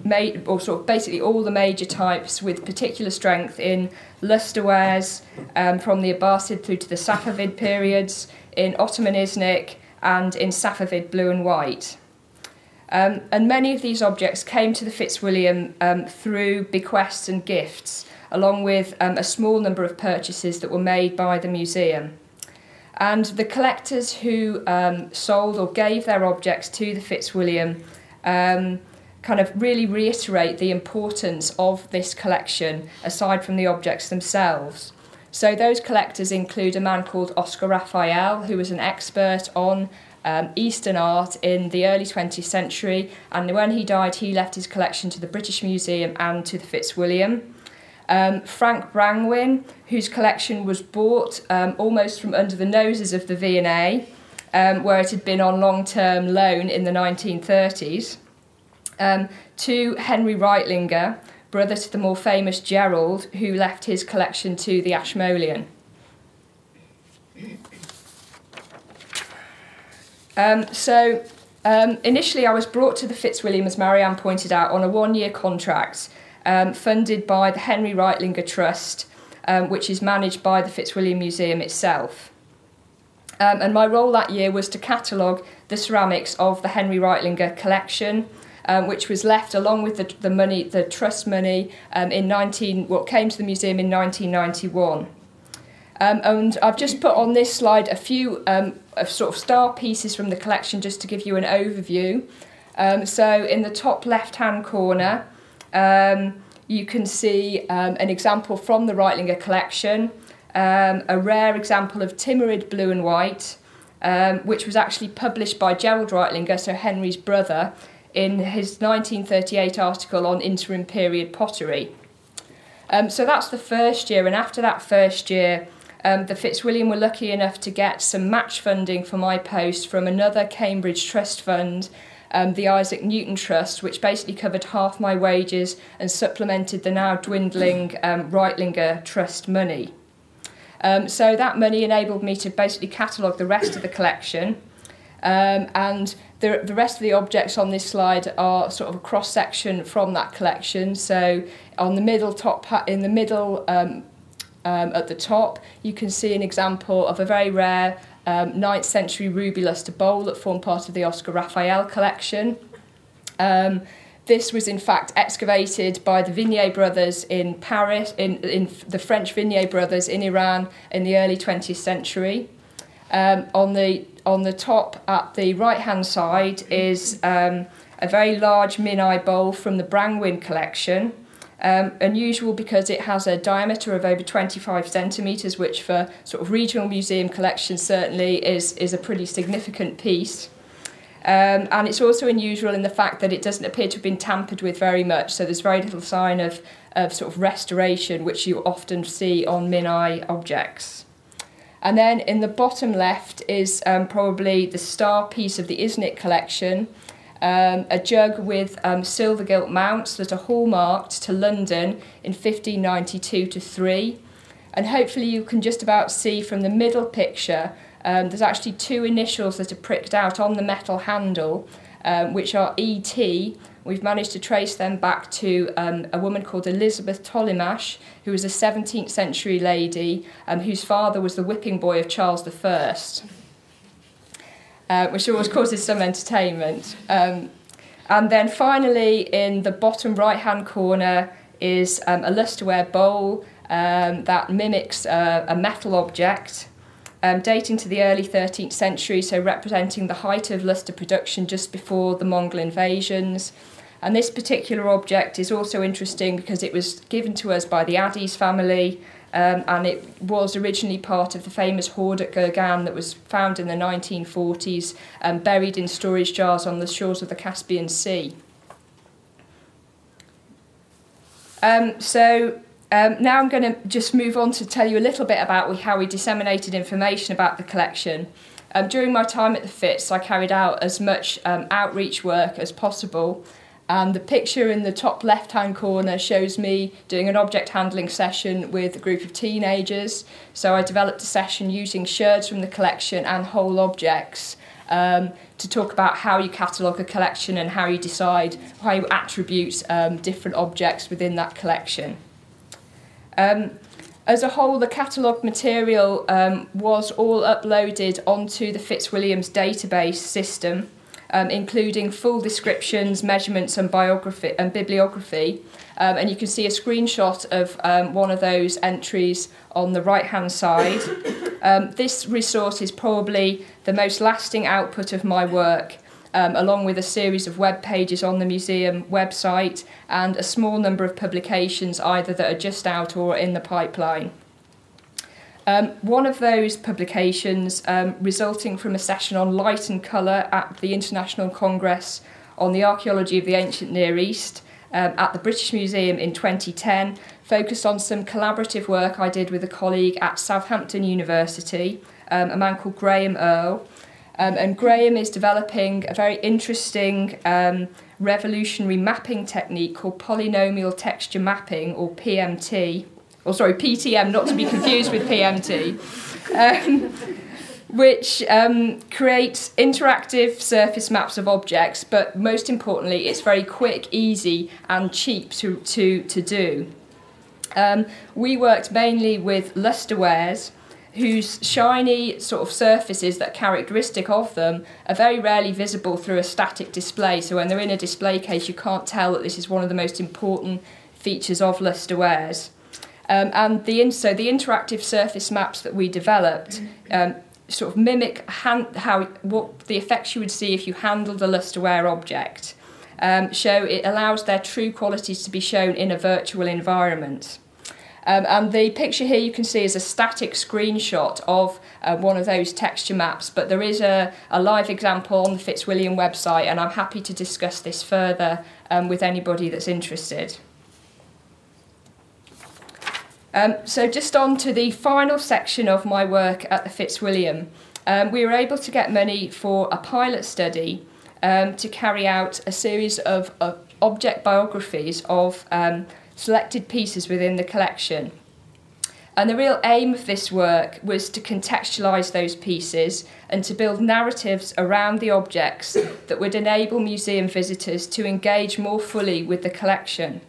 or sort of basically all the major types with particular strength in lusterwares um, from the Abbasid through to the Safavid periods, in Ottoman Iznik, and in Safavid blue and white. Um, and many of these objects came to the Fitzwilliam um, through bequests and gifts, along with um, a small number of purchases that were made by the museum. And the collectors who um, sold or gave their objects to the Fitzwilliam um, kind of really reiterate the importance of this collection aside from the objects themselves. So those collectors include a man called Oscar Raphael, who was an expert on um, Eastern art in the early 20th century, and when he died, he left his collection to the British Museum and to the Fitzwilliam. Um, Frank Brangwyn, whose collection was bought um, almost from under the noses of the V&A, um, where it had been on long-term loan in the 1930s. Um, to Henry Reitlinger, brother to the more famous Gerald, who left his collection to the Ashmolean. Um, so um, initially, I was brought to the Fitzwilliam, as Mariam pointed out, on a one-year contract um, funded by the Henry Reitlinger Trust, um, which is managed by the Fitzwilliam Museum itself. Um, and my role that year was to catalogue the ceramics of the Henry Reitlinger collection, um, which was left along with the, the money, the trust money, um, in 19, what came to the museum in 1991. Um, and I've just put on this slide a few um, of sort of star pieces from the collection just to give you an overview. Um, so in the top left-hand corner, um, you can see um, an example from the Reitlinger collection, um, a rare example of Timurid blue and white, which was actually published by Gerald Reitlinger, so Henry's brother, in his 1938 article on interim period pottery. So that's the first year, and after that first year, um, the Fitzwilliam were lucky enough to get some match funding for my post from another Cambridge trust fund, um, the Isaac Newton Trust, which basically covered half my wages and supplemented the now dwindling um, Reitlinger Trust money. Um, so that money enabled me to basically catalogue the rest of the collection. Um, and the, the rest of the objects on this slide are sort of a cross section from that collection. So on the middle top, in the middle um, um, at the top, you can see an example of a very rare um, 9th century ruby lustre bowl that formed part of the Oscar Raphael collection. Um, this was in fact excavated by the Vignier brothers in Paris, in, in the French Vignier brothers in Iran in the early 20th century. Um, on the on the top at the right hand side is um, a very large Minai bowl from the Brangwyn collection. Um, unusual because it has a diameter of over 25 centimetres, which for sort of regional museum collections certainly is, is a pretty significant piece. Um, and it's also unusual in the fact that it doesn't appear to have been tampered with very much, so there's very little sign of, of sort of restoration, which you often see on Minai objects. And then in the bottom left is um, probably the star piece of the Iznik collection, um, a jug with um, silver gilt mounts that are hallmarked to London in 1592 to 3. And hopefully you can just about see from the middle picture, um, there's actually two initials that are pricked out on the metal handle, um, which are ET. We've managed to trace them back to um, a woman called Elizabeth Tollemache, who was a 17th century lady um, whose father was the whipping boy of Charles I uh, which always causes some entertainment. Um, and then finally, in the bottom right hand corner, is um, a lustreware bowl um, that mimics uh, a metal object. Um, dating to the early 13th century, so representing the height of lustre production just before the Mongol invasions. And this particular object is also interesting because it was given to us by the Addis family um, and it was originally part of the famous hoard at Gurgan that was found in the 1940s, um, buried in storage jars on the shores of the Caspian Sea. Um, so um, now I'm going to just move on to tell you a little bit about how we disseminated information about the collection. Um, during my time at the Fitz, I carried out as much um, outreach work as possible and the picture in the top left hand corner shows me doing an object handling session with a group of teenagers. So I developed a session using sherds from the collection and whole objects um, to talk about how you catalogue a collection and how you decide, how you attribute um, different objects within that collection. Um, as a whole, the catalogue material um, was all uploaded onto the Fitzwilliams database system um, including full descriptions, measurements, and biography and bibliography. Um, and you can see a screenshot of um, one of those entries on the right hand side. Um, this resource is probably the most lasting output of my work. um, along with a series of web pages on the museum website and a small number of publications either that are just out or in the pipeline. Um, one of those publications, um, resulting from a session on light and colour at the International Congress on the Archaeology of the Ancient Near East um, at the British Museum in 2010, focused on some collaborative work I did with a colleague at Southampton University, um, a man called Graeme Earl. Um, and Graeme is developing a very interesting um, revolutionary mapping technique called polynomial texture mapping, or PMT, or sorry, PTM, not to be confused with PMT, um, which um, creates interactive surface maps of objects, but most importantly, it's very quick, easy, and cheap to, to, to do. Um, we worked mainly with lusterwares whose shiny sort of surfaces that are characteristic of them are very rarely visible through a static display. So when they're in a display case, you can't tell that this is one of the most important features of lusterwares. Um, and the so the interactive surface maps that we developed um, sort of mimic hand, how what the effects you would see if you handled a lusterware object. Um, show it allows their true qualities to be shown in a virtual environment. Um, and the picture here you can see is a static screenshot of uh, one of those texture maps, but there is a, a live example on the Fitzwilliam website, and I'm happy to discuss this further um, with anybody that's interested. Um, so, just on to the final section of my work at the Fitzwilliam. Um, we were able to get money for a pilot study um, to carry out a series of, of object biographies of um, selected pieces within the collection. And the real aim of this work was to contextualise those pieces and to build narratives around the objects that would enable museum visitors to engage more fully with the collection.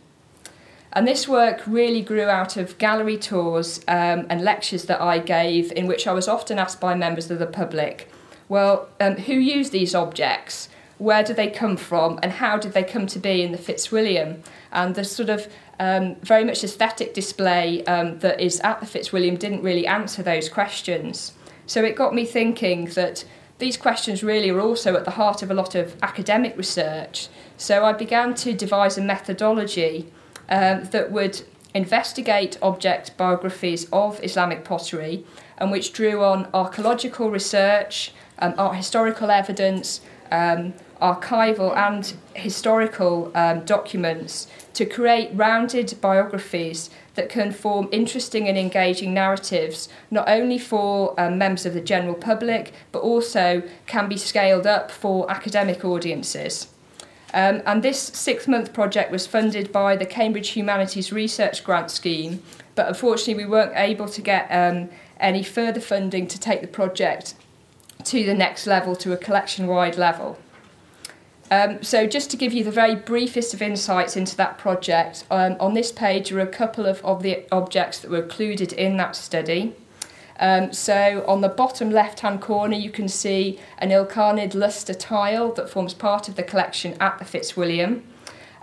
And this work really grew out of gallery tours um, and lectures that I gave, in which I was often asked by members of the public, well, um, who use these objects? Where do they come from? And how did they come to be in the Fitzwilliam? And the sort of um, very much aesthetic display um, that is at the Fitzwilliam didn't really answer those questions. So it got me thinking that these questions really are also at the heart of a lot of academic research. So I began to devise a methodology um, that would investigate object biographies of Islamic pottery and which drew on archaeological research, um, art historical evidence, um, archival and historical um, documents to create rounded biographies that can form interesting and engaging narratives, not only for um, members of the general public, but also can be scaled up for academic audiences. Um, and this six month project was funded by the Cambridge Humanities Research Grant Scheme, but unfortunately, we weren't able to get um, any further funding to take the project to the next level, to a collection wide level. Um, so, just to give you the very briefest of insights into that project, um, on this page are a couple of, of the objects that were included in that study. Um, so on the bottom left hand corner you can see an Ilkhanid luster tile that forms part of the collection at the Fitzwilliam.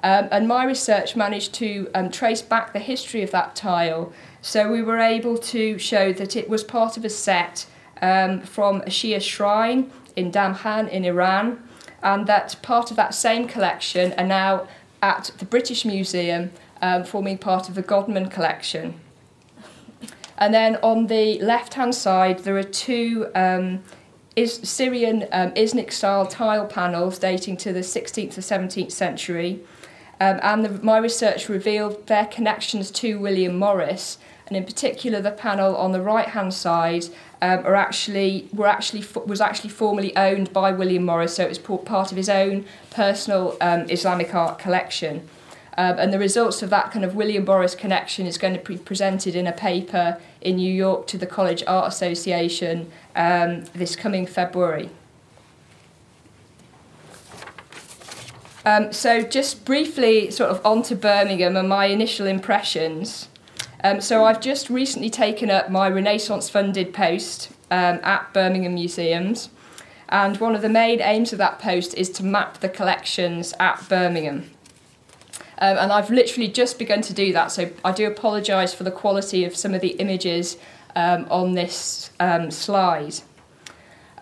Um, and my research managed to um, trace back the history of that tile. So we were able to show that it was part of a set um, from a Shia shrine in Damghan in Iran, and that part of that same collection are now at the British Museum, um, forming part of the Godman collection. And then on the left hand side, there are two um, is Syrian um, Iznik style tile panels dating to the 16th or 17th century. Um, and the, my research revealed their connections to William Morris, and in particular, the panel on the right hand side um, are actually were actually was actually formerly owned by William Morris, so it was part of his own personal um, Islamic art collection. Um, and the results of that kind of William Morris connection is going to be presented in a paper in New York to the College Art Association um, this coming February. Um, so, just briefly, sort of onto Birmingham and my initial impressions. Um, so, I've just recently taken up my Renaissance funded post um, at Birmingham Museums, and one of the main aims of that post is to map the collections at Birmingham. Um, and I've literally just begun to do that, so I do apologise for the quality of some of the images um, on this um, slide.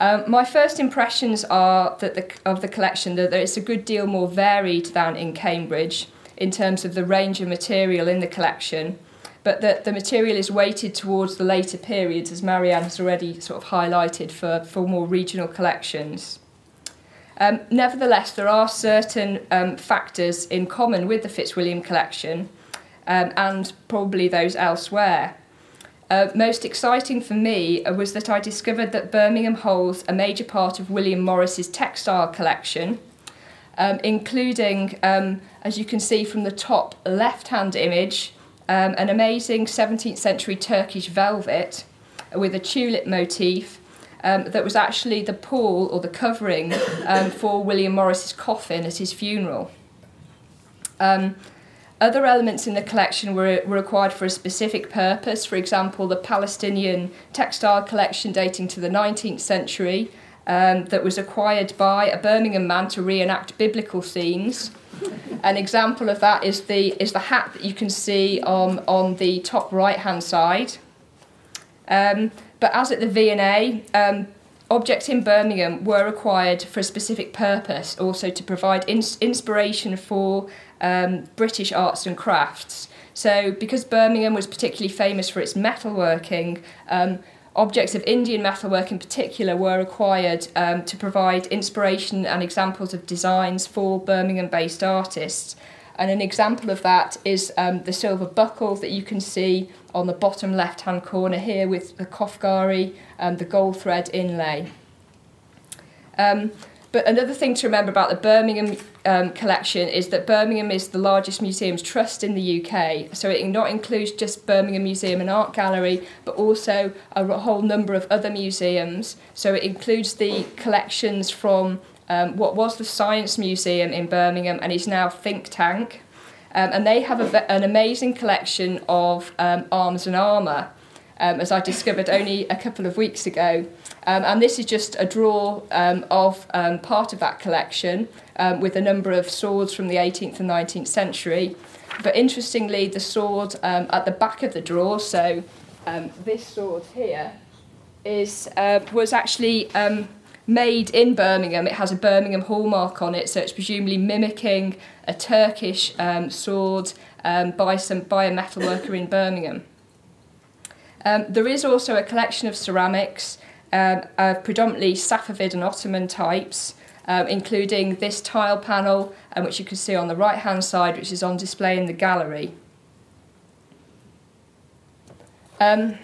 Um, my first impressions are that the, of the collection that it's a good deal more varied than in Cambridge in terms of the range of material in the collection, but that the material is weighted towards the later periods, as Mariam has already sort of highlighted for, for more regional collections. Um, nevertheless, there are certain um, factors in common with the Fitzwilliam collection um, and probably those elsewhere. Uh, most exciting for me uh, was that I discovered that Birmingham holds a major part of William Morris's textile collection, um, including, um, as you can see from the top left hand image, um, an amazing 17th century Turkish velvet with a tulip motif um, that was actually the pall or the covering um, for William Morris's coffin at his funeral. Um, other elements in the collection were, were acquired for a specific purpose. For example, the Palestinian textile collection dating to the 19th century um, that was acquired by a Birmingham man to reenact biblical scenes. An example of that is the, is the hat that you can see on, on the top right hand side. Um, but as at the V&A, um, objects in Birmingham were acquired for a specific purpose, also to provide ins- inspiration for um, British arts and crafts. So, because Birmingham was particularly famous for its metalworking, um, objects of Indian metalwork in particular were acquired um, to provide inspiration and examples of designs for Birmingham based artists. And an example of that is um, the silver buckle that you can see on the bottom left hand corner here with the Koftgari and the gold thread inlay. Um, but another thing to remember about the Birmingham um, collection is that Birmingham is the largest museums trust in the UK. So it not includes just Birmingham Museum and Art Gallery, but also a whole number of other museums. So it includes the collections from um, what was the Science Museum in Birmingham and is now Thinktank. Um, and they have a, an amazing collection of um, arms and armour, um, as I discovered only a couple of weeks ago. Um, and this is just a draw um, of part of that collection with a number of swords from the 18th and 19th century. But interestingly, the sword at the back of the drawer, so this sword here, is uh, was actually um, made in Birmingham. It has a Birmingham hallmark on it, so it's presumably mimicking a Turkish um, sword um, by some by a metalworker in Birmingham. Um, there is also a collection of ceramics um, of predominantly Safavid and Ottoman types, um, including this tile panel, um, which you can see on the right hand side, which is on display in the gallery. Um,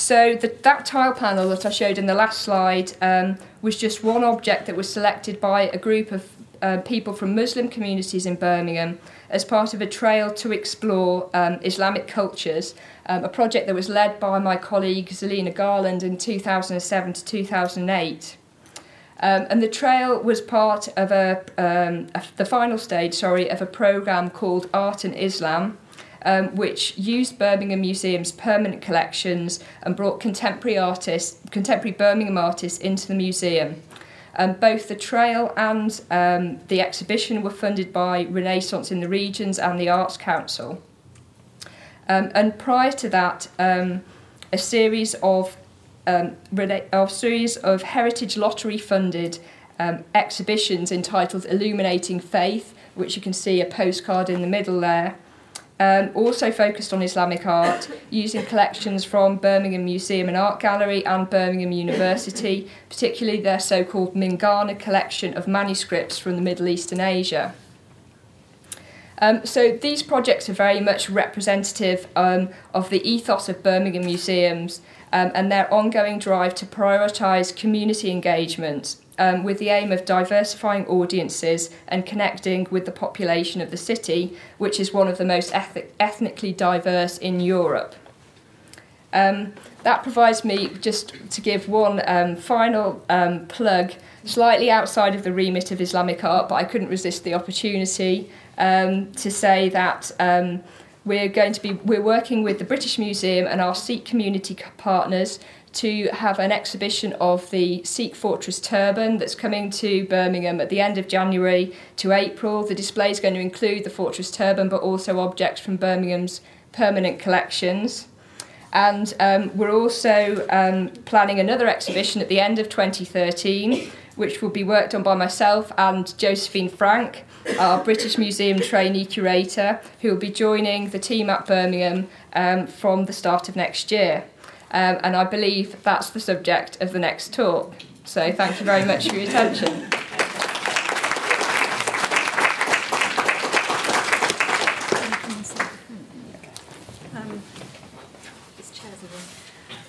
so the, that tile panel that I showed in the last slide um, was just one object that was selected by a group of uh, people from Muslim communities in Birmingham as part of a trail to explore um, Islamic cultures, um, a project that was led by my colleague Zelina Garland in 2007 to 2008. Um, and the trail was part of a, um, a, the final stage, sorry, of a program called Art and Islam, um, which used Birmingham Museum's permanent collections and brought contemporary artists, contemporary Birmingham artists into the museum. Um, both the trail and um, the exhibition were funded by Renaissance in the Regions and the Arts Council. Um, and prior to that, um, a series of um, a series of heritage lottery funded um, exhibitions entitled Illuminating Faith, which you can see a postcard in the middle there, um, also focused on Islamic art, using collections from Birmingham Museum and Art Gallery and Birmingham University, particularly their so called Mingana collection of manuscripts from the Middle East and Asia. Um, so these projects are very much representative um, of the ethos of Birmingham museums um, and their ongoing drive to prioritise community engagement um, with the aim of diversifying audiences and connecting with the population of the city, which is one of the most eth- ethnically diverse in Europe. Um, that provides me just to give one um, final um, plug, slightly outside of the remit of Islamic art, but I couldn't resist the opportunity um, to say that um, we're going to be we're working with the British Museum and our Sikh community partners to have an exhibition of the Sikh Fortress turban that's coming to Birmingham at the end of January to April. The display is going to include the Fortress turban but also objects from Birmingham's permanent collections. And um, we're also um, planning another exhibition at the end of 2013, which will be worked on by myself and Josefine Frank, our British Museum trainee curator, who will be joining the team at Birmingham um, from the start of next year. Um, and I believe that's the subject of the next talk. So thank you very much for your attention.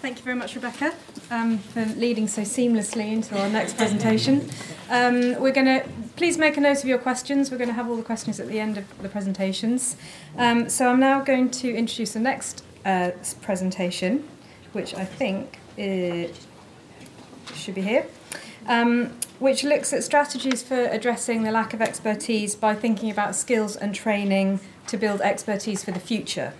Thank you very much, Rebecca, um, for leading so seamlessly into our next presentation. Um, we're going to please make a note of your questions. We're going to have all the questions at the end of the presentations. Um, so I'm now going to introduce the next uh, presentation, which I think it should be here, um, which looks at strategies for addressing the lack of expertise by thinking about skills and training to build expertise for the future.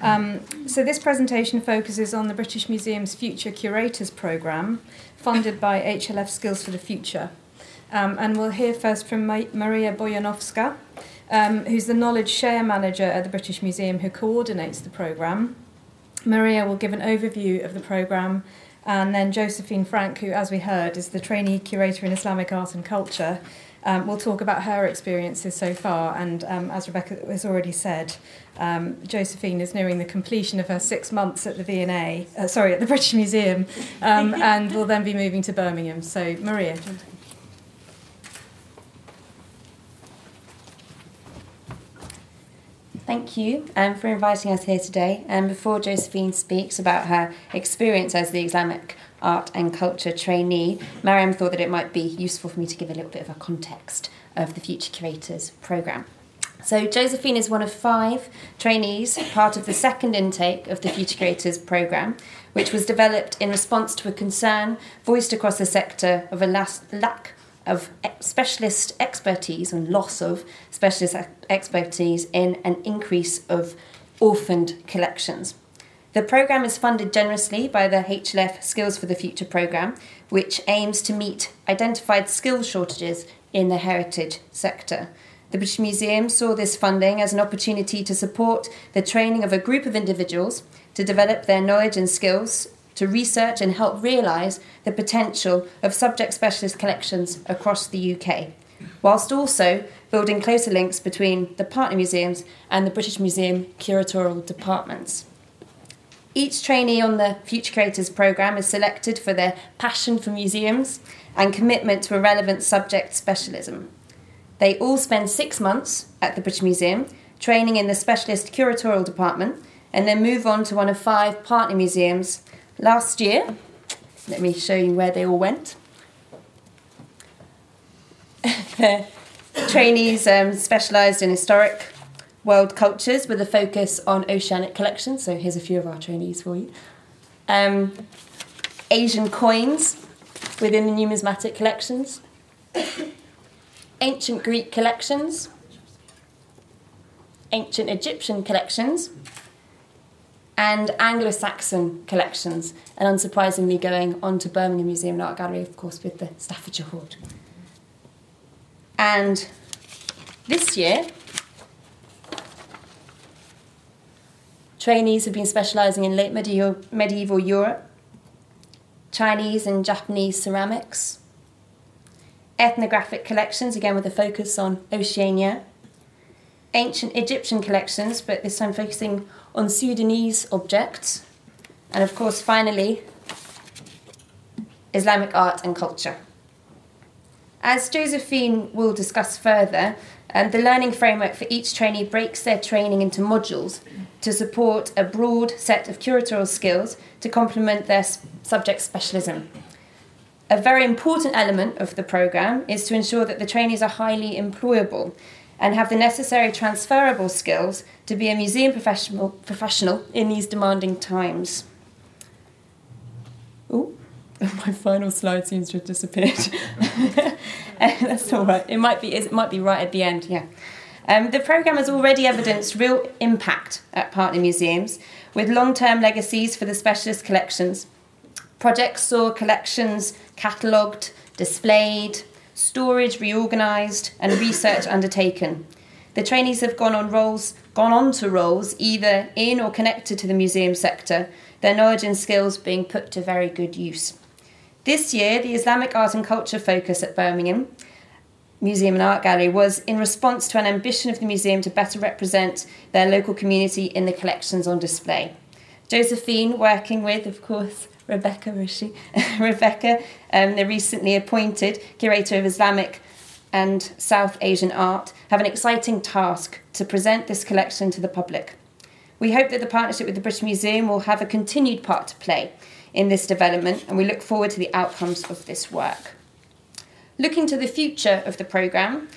Um, so this presentation focuses on the British Museum's Future Curators Programme, funded by HLF Skills for the Future. Um, and we'll hear first from Ma- Maria Bojanowska, um, who's the Knowledge Share Manager at the British Museum who coordinates the programme. Maria will give an overview of the programme, and then Josefine Frank, who, as we heard, is the trainee curator in Islamic art and culture, um, we'll talk about her experiences so far. And um, as Rebecca has already said, um, Josefine is nearing the completion of her six months at the V&A, uh, sorry, at the British Museum, um, and will then be moving to Birmingham. So, Maria. Thank you um, for inviting us here today. And before Josefine speaks about her experience as the Islamic art and culture trainee, Mariam thought that it might be useful for me to give a little bit of a context of the Future Curators programme. So, Josefine is one of five trainees, part of the second intake of the Future Curators programme, which was developed in response to a concern voiced across the sector of a lack of specialist expertise and loss of specialist expertise in an increase of orphaned collections. The programme is funded generously by the HLF Skills for the Future programme, which aims to meet identified skill shortages in the heritage sector. The British Museum saw this funding as an opportunity to support the training of a group of individuals to develop their knowledge and skills, to research and help realise the potential of subject specialist collections across the UK, whilst also building closer links between the partner museums and the British Museum curatorial departments. Each trainee on the Future Curators programme is selected for their passion for museums and commitment to a relevant subject specialism. They all spend six months at the British Museum training in the specialist curatorial department and then move on to one of five partner museums. Last year, let me show you where they all went. the trainees um, specialised in historic world cultures with a focus on oceanic collections. So here's a few of our trainees for you. Um, Asian coins within the numismatic collections, ancient Greek collections, ancient Egyptian collections, and Anglo Saxon collections, and unsurprisingly, going on to Birmingham Museum and Art Gallery, of course, with the Staffordshire Hoard. And this year, Trainees have been specialising in late medieval, medieval Europe, Chinese and Japanese ceramics, ethnographic collections, again with a focus on Oceania, ancient Egyptian collections, but this time focusing on Sudanese objects, and of course, finally, Islamic art and culture. As Josefine will discuss further, um, the learning framework for each trainee breaks their training into modules to support a broad set of curatorial skills to complement their subject specialism. A very important element of the programme is to ensure that the trainees are highly employable and have the necessary transferable skills to be a museum professional, professional in these demanding times. Oh, my final slide seems to have disappeared. That's all right. It might be. It might be right at the end. Yeah. Um, the programme has already evidenced real impact at partner museums with long term legacies for the specialist collections. Projects saw collections catalogued, displayed, storage reorganised, and research undertaken. The trainees have gone on roles gone on to roles either in or connected to the museum sector, their knowledge and skills being put to very good use. This year, the Islamic Art and Culture focus at Birmingham Museum and Art Gallery was in response to an ambition of the museum to better represent their local community in the collections on display. Josefine, working with, of course, Rebecca Rishi, Rebecca, um, the recently appointed curator of Islamic and South Asian art, have an exciting task to present this collection to the public. We hope that the partnership with the British Museum will have a continued part to play in this development, and we look forward to the outcomes of this work. Looking to the future of the programme,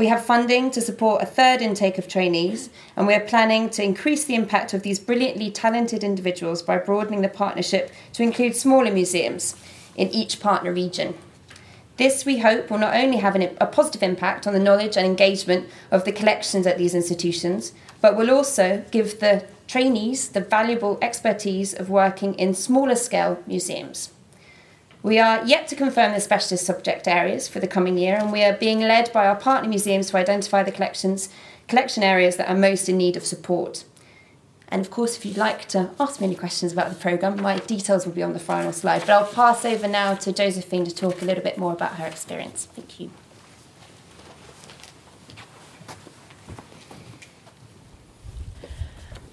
we have funding to support a third intake of trainees, and we are planning to increase the impact of these brilliantly talented individuals by broadening the partnership to include smaller museums in each partner region. This, we hope, will not only have an, a positive impact on the knowledge and engagement of the collections at these institutions, but will also give the trainees the valuable expertise of working in smaller scale museums. We are yet to confirm the specialist subject areas for the coming year, and we are being led by our partner museums to identify the collections, collection areas that are most in need of support. And of course, if you'd like to ask me any questions about the programme, my details will be on the final slide. But I'll pass over now to Josefine to talk a little bit more about her experience. Thank you.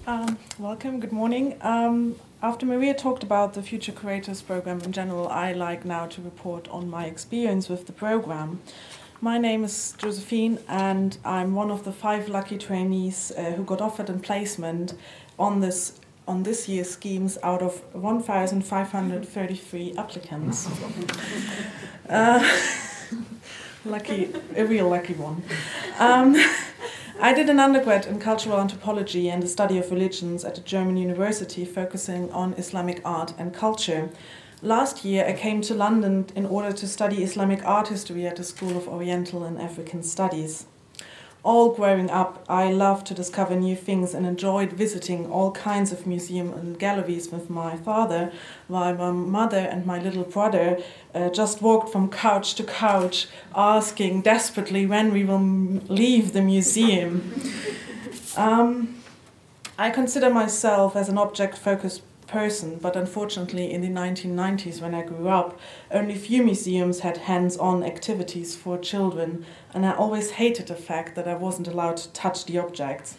Um, welcome, good morning. Um, after Maria talked about the Future Curators program in general, I like now to report on my experience with the program. My name is Josefine, and I'm one of the five lucky trainees uh, who got offered a placement on this on this year's schemes out of 1,533 applicants. uh, lucky, a real lucky one. Um, I did an undergrad in cultural anthropology and the study of religions at a German university focusing on Islamic art and culture. Last year, I came to London in order to study Islamic art history at the School of Oriental and African Studies all growing up, I loved to discover new things and enjoyed visiting all kinds of museums and galleries with my father, while my mother and my little brother uh, just walked from couch to couch, asking desperately when we will leave the museum. Um, I consider myself as an object focused person, but unfortunately, in the 1990s, when I grew up, only few museums had hands on activities for children, and I always hated the fact that I wasn't allowed to touch the objects.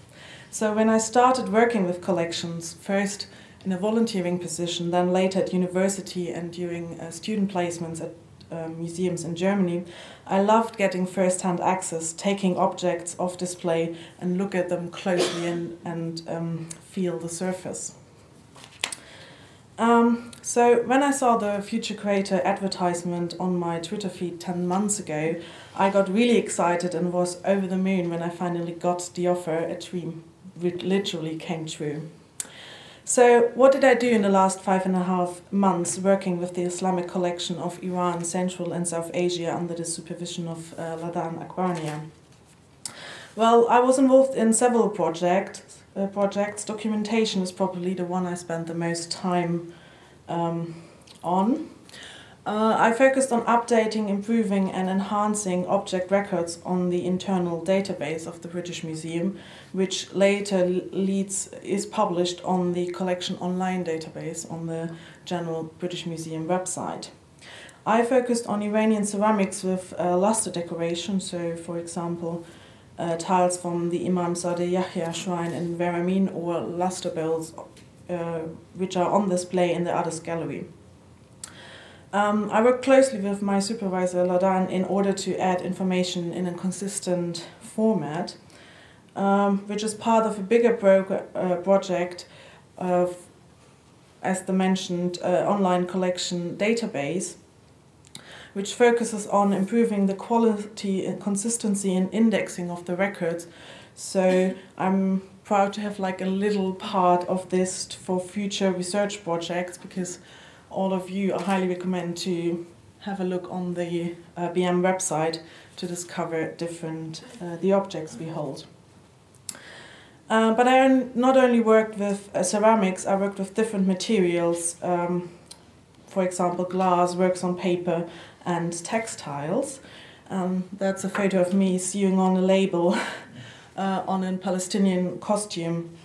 So, when I started working with collections, first in a volunteering position, then later at university and during uh, student placements at uh, museums in Germany, I loved getting first hand access, taking objects off display and look at them closely and, and um, feel the surface. Um, so when I saw the Future Curator advertisement on my Twitter feed 10 months ago, I got really excited and was over the moon when I finally got the offer. A dream literally came true. So, what did I do in the last five and a half months working with the Islamic collection of Iran, Central and South Asia under the supervision of uh, Ladan Akbarnia? Well, I was involved in several projects, uh, projects. Documentation is probably the one I spent the most time um, on. Uh, I focused on updating, improving, and enhancing object records on the internal database of the British Museum, which later leads is published on the collection online database on the general British Museum website. I focused on Iranian ceramics with uh, luster decoration, so for example, uh, tiles from the Imamzadeh Yahya shrine in Varamin or luster bowls uh, which are on display in the Addis Gallery. Um, I work closely with my supervisor Ladan in order to add information in a consistent format, um, which is part of a bigger pro- uh, project of, as the mentioned, uh, online collection database which focuses on improving the quality and consistency and indexing of the records. So I'm proud to have like a little part of this for future research projects because all of you I highly recommend to have a look on the uh, BM website to discover different uh, the objects we hold. Uh, but I not only worked with uh, ceramics, I worked with different materials. Um, for example, glass works on paper, and textiles. Um, that's a photo of me sewing on a label uh, on a Palestinian costume.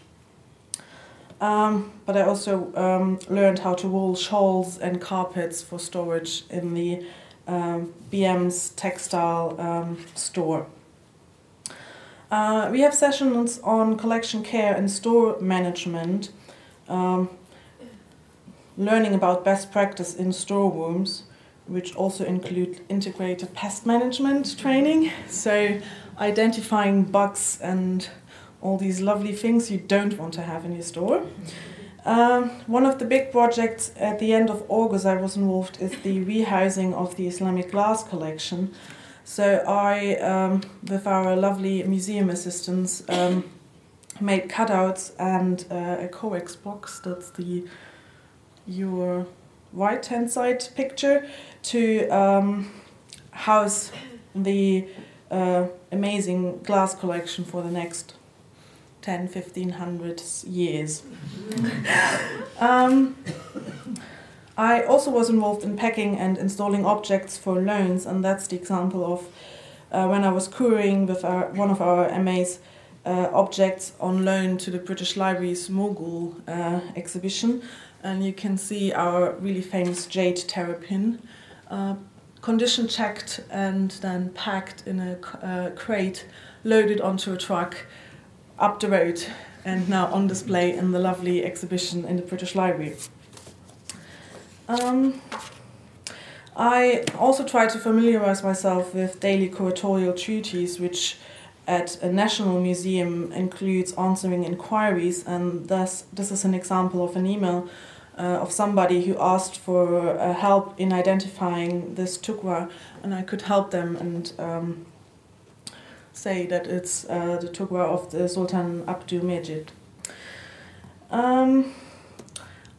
Um, but I also um, learned how to wool shawls and carpets for storage in the um, BM's textile um, store. Uh, we have sessions on collection care and store management, um, learning about best practice in storerooms, which also include integrated pest management training. So, identifying bugs and all these lovely things you don't want to have in your store. Um, one of the big projects at the end of August I was involved is the rehousing of the Islamic glass collection. So I, um, with our lovely museum assistants, um, made cutouts and uh, a coax box. That's the your right hand side picture to um, house the uh, amazing glass collection for the next 10, 1500 years. um, I also was involved in packing and installing objects for loans, and that's the example of uh, when I was couriering with our, one of our MA's uh, objects on loan to the British Library's Mughal uh, exhibition. And you can see our really famous jade terrapin, uh, condition checked and then packed in a uh, crate, loaded onto a truck up the road and now on display in the lovely exhibition in the British Library. Um, I also try to familiarize myself with daily curatorial duties, which at a national museum includes answering inquiries, and thus this is an example of an email uh, of somebody who asked for uh, help in identifying this tughra, and I could help them and um, say that it's uh, the tughra of the Sultan Abdul Mejid. Um,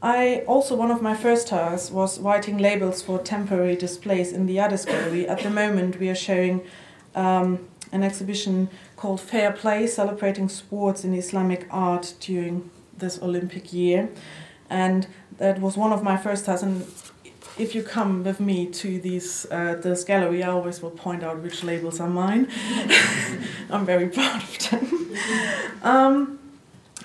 I also one of my first tasks was writing labels for temporary displays in the Addis Gallery. At the moment, we are showing um, an exhibition called Fair Play, celebrating sports in Islamic art during this Olympic year, and that was one of my first tasks. And if you come with me to these uh, this gallery, I always will point out which labels are mine. I'm very proud of them. Um,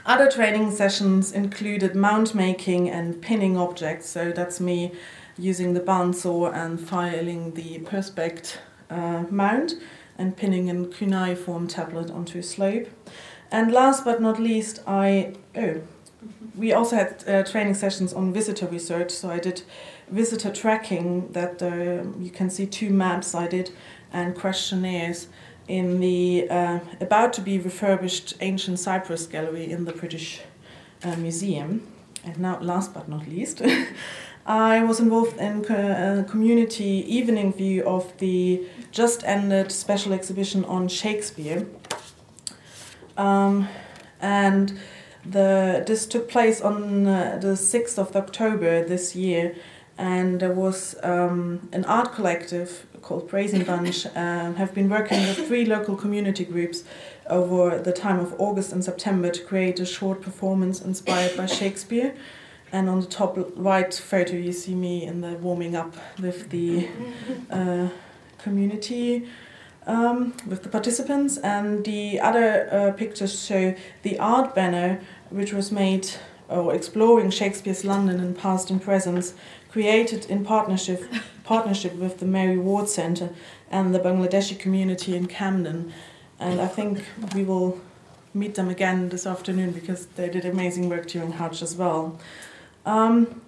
other training sessions included mount making and pinning objects. So that's me using the bandsaw and filing the Perspex uh, mount and pinning a cuneiform tablet onto a slope. And last but not least, I oh, we also had uh, training sessions on visitor research. So I did visitor tracking. That uh, you can see two maps I did and questionnaires in the uh, about to be refurbished ancient Cyprus gallery in the British uh, Museum. And now, last but not least, I was involved in a community evening view of the just ended special exhibition on Shakespeare. Um, and the this took place on uh, the 6th of October this year, and there was um, an art collective called Praising Bunch um, have been working with three local community groups over the time of August and September to create a short performance inspired by Shakespeare. And on the top right photo, you see me in the warming up with the uh, community, um, with the participants. And the other uh, pictures show the art banner, which was made or exploring Shakespeare's London in past and present, created in partnership partnership with the Mary Ward Centre and the Bangladeshi community in Camden. And I think we will meet them again this afternoon because they did amazing work during Hajj as well. Um,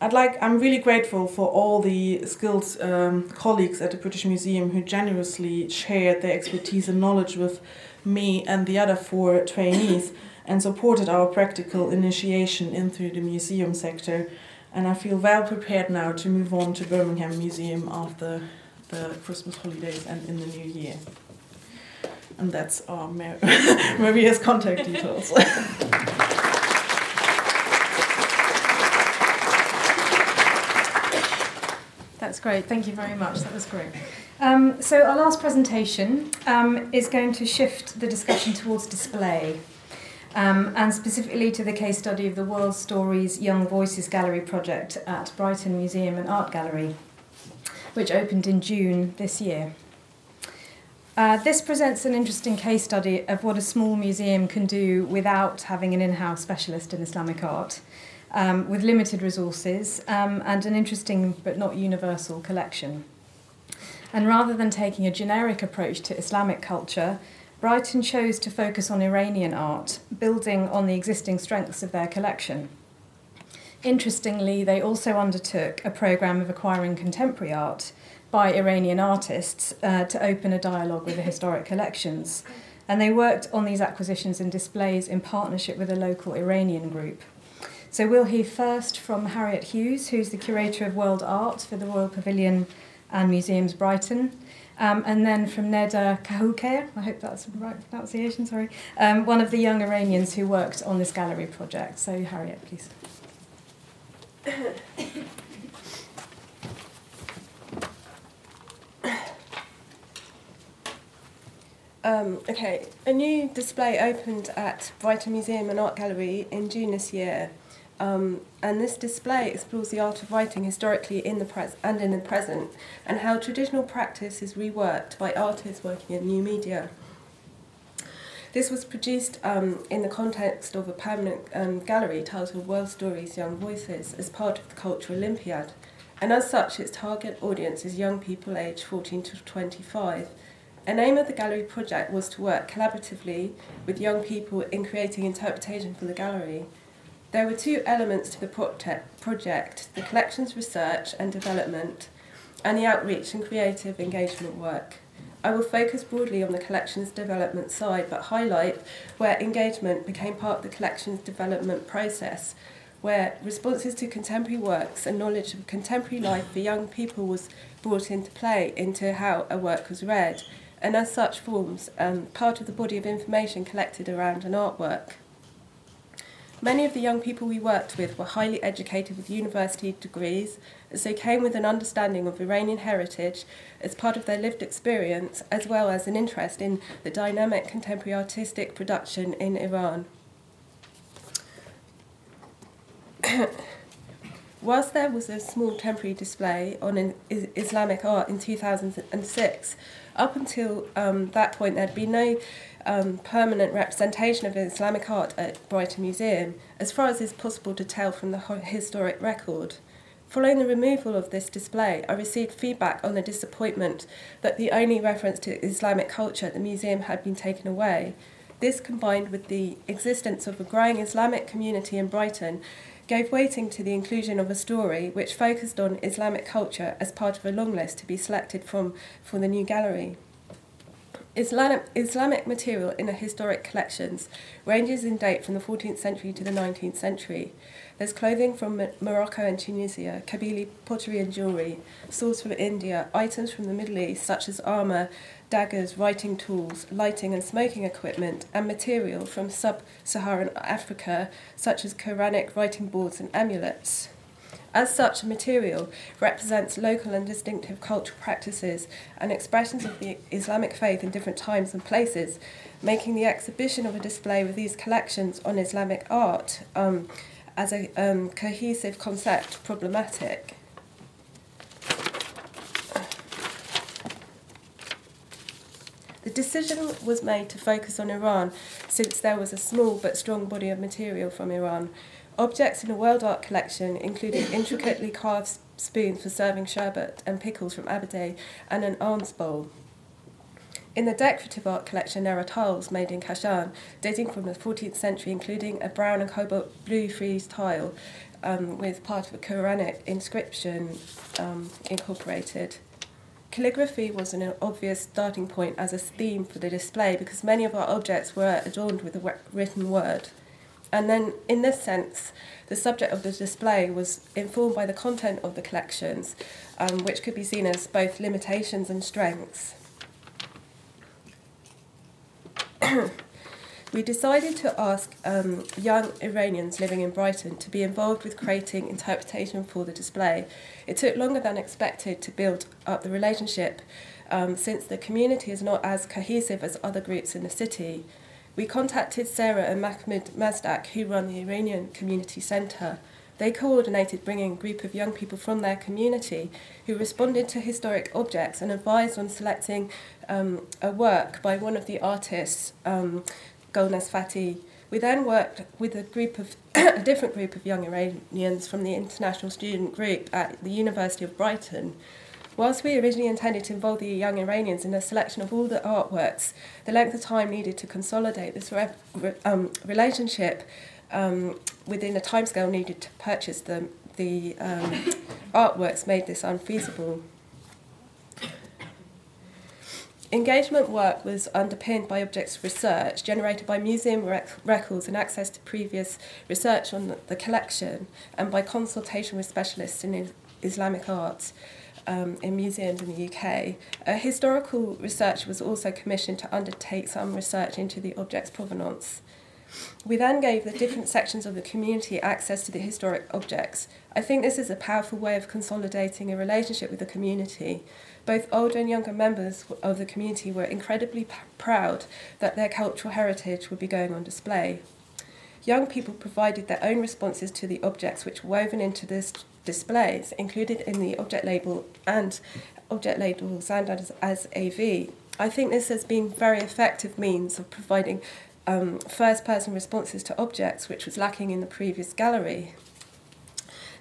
I'd like, I'm really grateful for all the skilled um, colleagues at the British Museum who generously shared their expertise and knowledge with me and the other four trainees and supported our practical initiation into the museum sector and I feel well prepared now to move on to Birmingham Museum after the Christmas holidays and in the new year. And that's our Mar- Maria's contact details. That's great. Thank you very much. That was great. Um, so our last presentation um, is going to shift the discussion towards display um, and specifically to the case study of the World Stories Young Voices Gallery project at Brighton Museum and Art Gallery, which opened in June this year. Uh, this presents an interesting case study of what a small museum can do without having an in house specialist in Islamic art, um, with limited resources um, and an interesting but not universal collection. And rather than taking a generic approach to Islamic culture, Brighton chose to focus on Iranian art, building on the existing strengths of their collection. Interestingly, they also undertook a programme of acquiring contemporary art by Iranian artists uh, to open a dialogue with the historic collections. And they worked on these acquisitions and displays in partnership with a local Iranian group. So we'll hear first from Harriet Hughes, who's the curator of world art for the Royal Pavilion and Museums Brighton. Um, and then from Neda Kahooker, I hope that's the right pronunciation, sorry, um, one of the young Iranians who worked on this gallery project. So, Harriet, please. Um, okay, a new display opened at Brighton Museum and Art Gallery in June this year. Um, and this display explores the art of writing historically in the pres- and in the present, and how traditional practice is reworked by artists working in new media. This was produced um, in the context of a permanent um, gallery titled World Stories Young Voices as part of the Cultural Olympiad, and as such, its target audience is young people aged 14 to 25 an aim of the gallery project was to work collaboratively with young people in creating interpretation for the gallery. There were two elements to the project the collections research and development, and the outreach and creative engagement work. I will focus broadly on the collections development side, but highlight where engagement became part of the collections development process, where responses to contemporary works and knowledge of contemporary life for young people was brought into play into how a work was read and as such forms um, part of the body of information collected around an artwork. Many of the young people we worked with were highly educated with university degrees, as they came with an understanding of Iranian heritage as part of their lived experience, as well as an interest in the dynamic contemporary artistic production in Iran. Whilst there was a small temporary display on Islamic art in 2006, up until um, that point, there'd been no um, permanent representation of Islamic art at Brighton Museum, as far as is possible to tell from the historic record. Following the removal of this display, I received feedback on the disappointment that the only reference to Islamic culture at the museum had been taken away. This, combined with the existence of a growing Islamic community in Brighton, gave weighting to the inclusion of a story which focused on Islamic culture as part of a long list to be selected from for the new gallery. Islamic, Islamic material in the historic collections ranges in date from the 14th century to the 19th century. There's clothing from Morocco and Tunisia, Kabyle pottery and jewellery, swords from India, items from the Middle East such as armour, daggers, writing tools, lighting and smoking equipment, and material from sub Saharan Africa, such as Quranic writing boards and amulets. As such, material represents local and distinctive cultural practices and expressions of the Islamic faith in different times and places, making the exhibition of a display with these collections on Islamic art um, as a um, cohesive concept problematic. The decision was made to focus on Iran since there was a small but strong body of material from Iran. Objects in a world art collection included intricately carved spoons for serving sherbet and pickles from Abadeh and an alms bowl. In the decorative art collection, there are tiles made in Kashan, dating from the 14th century, including a brown and cobalt blue frieze tile um, with part of a Quranic inscription um, incorporated. Calligraphy was an obvious starting point as a theme for the display because many of our objects were adorned with a written word. And then, in this sense, the subject of the display was informed by the content of the collections, um, which could be seen as both limitations and strengths. we decided to ask um, young Iranians living in Brighton to be involved with creating interpretation for the display. It took longer than expected to build up the relationship um, since the community is not as cohesive as other groups in the city. We contacted Sarah and Mahmoud Mazdak, who run the Iranian Community Centre. They coordinated bringing a group of young people from their community who responded to historic objects and advised on selecting um, a work by one of the artists, um, Golnaz Fathi. We then worked with a group of a different group of young Iranians from the international student group at the University of Brighton. Whilst we originally intended to involve the young Iranians in the selection of all the artworks, the length of time needed to consolidate this re- um, relationship um, within the timescale needed to purchase the, the um, artworks made this unfeasible. Engagement work was underpinned by objects research generated by museum rec- records and access to previous research on the, the collection, and by consultation with specialists in Islamic arts um, in museums in the UK. A historical research was also commissioned to undertake some research into the object's provenance. We then gave the different sections of the community access to the historic objects. I think this is a powerful way of consolidating a relationship with the community. Both older and younger members of the community were incredibly p- proud that their cultural heritage would be going on display. Young people provided their own responses to the objects which were woven into this displays, included in the object label and object labels and as, AV. I think this has been very effective means of providing um, first person responses to objects, which was lacking in the previous gallery.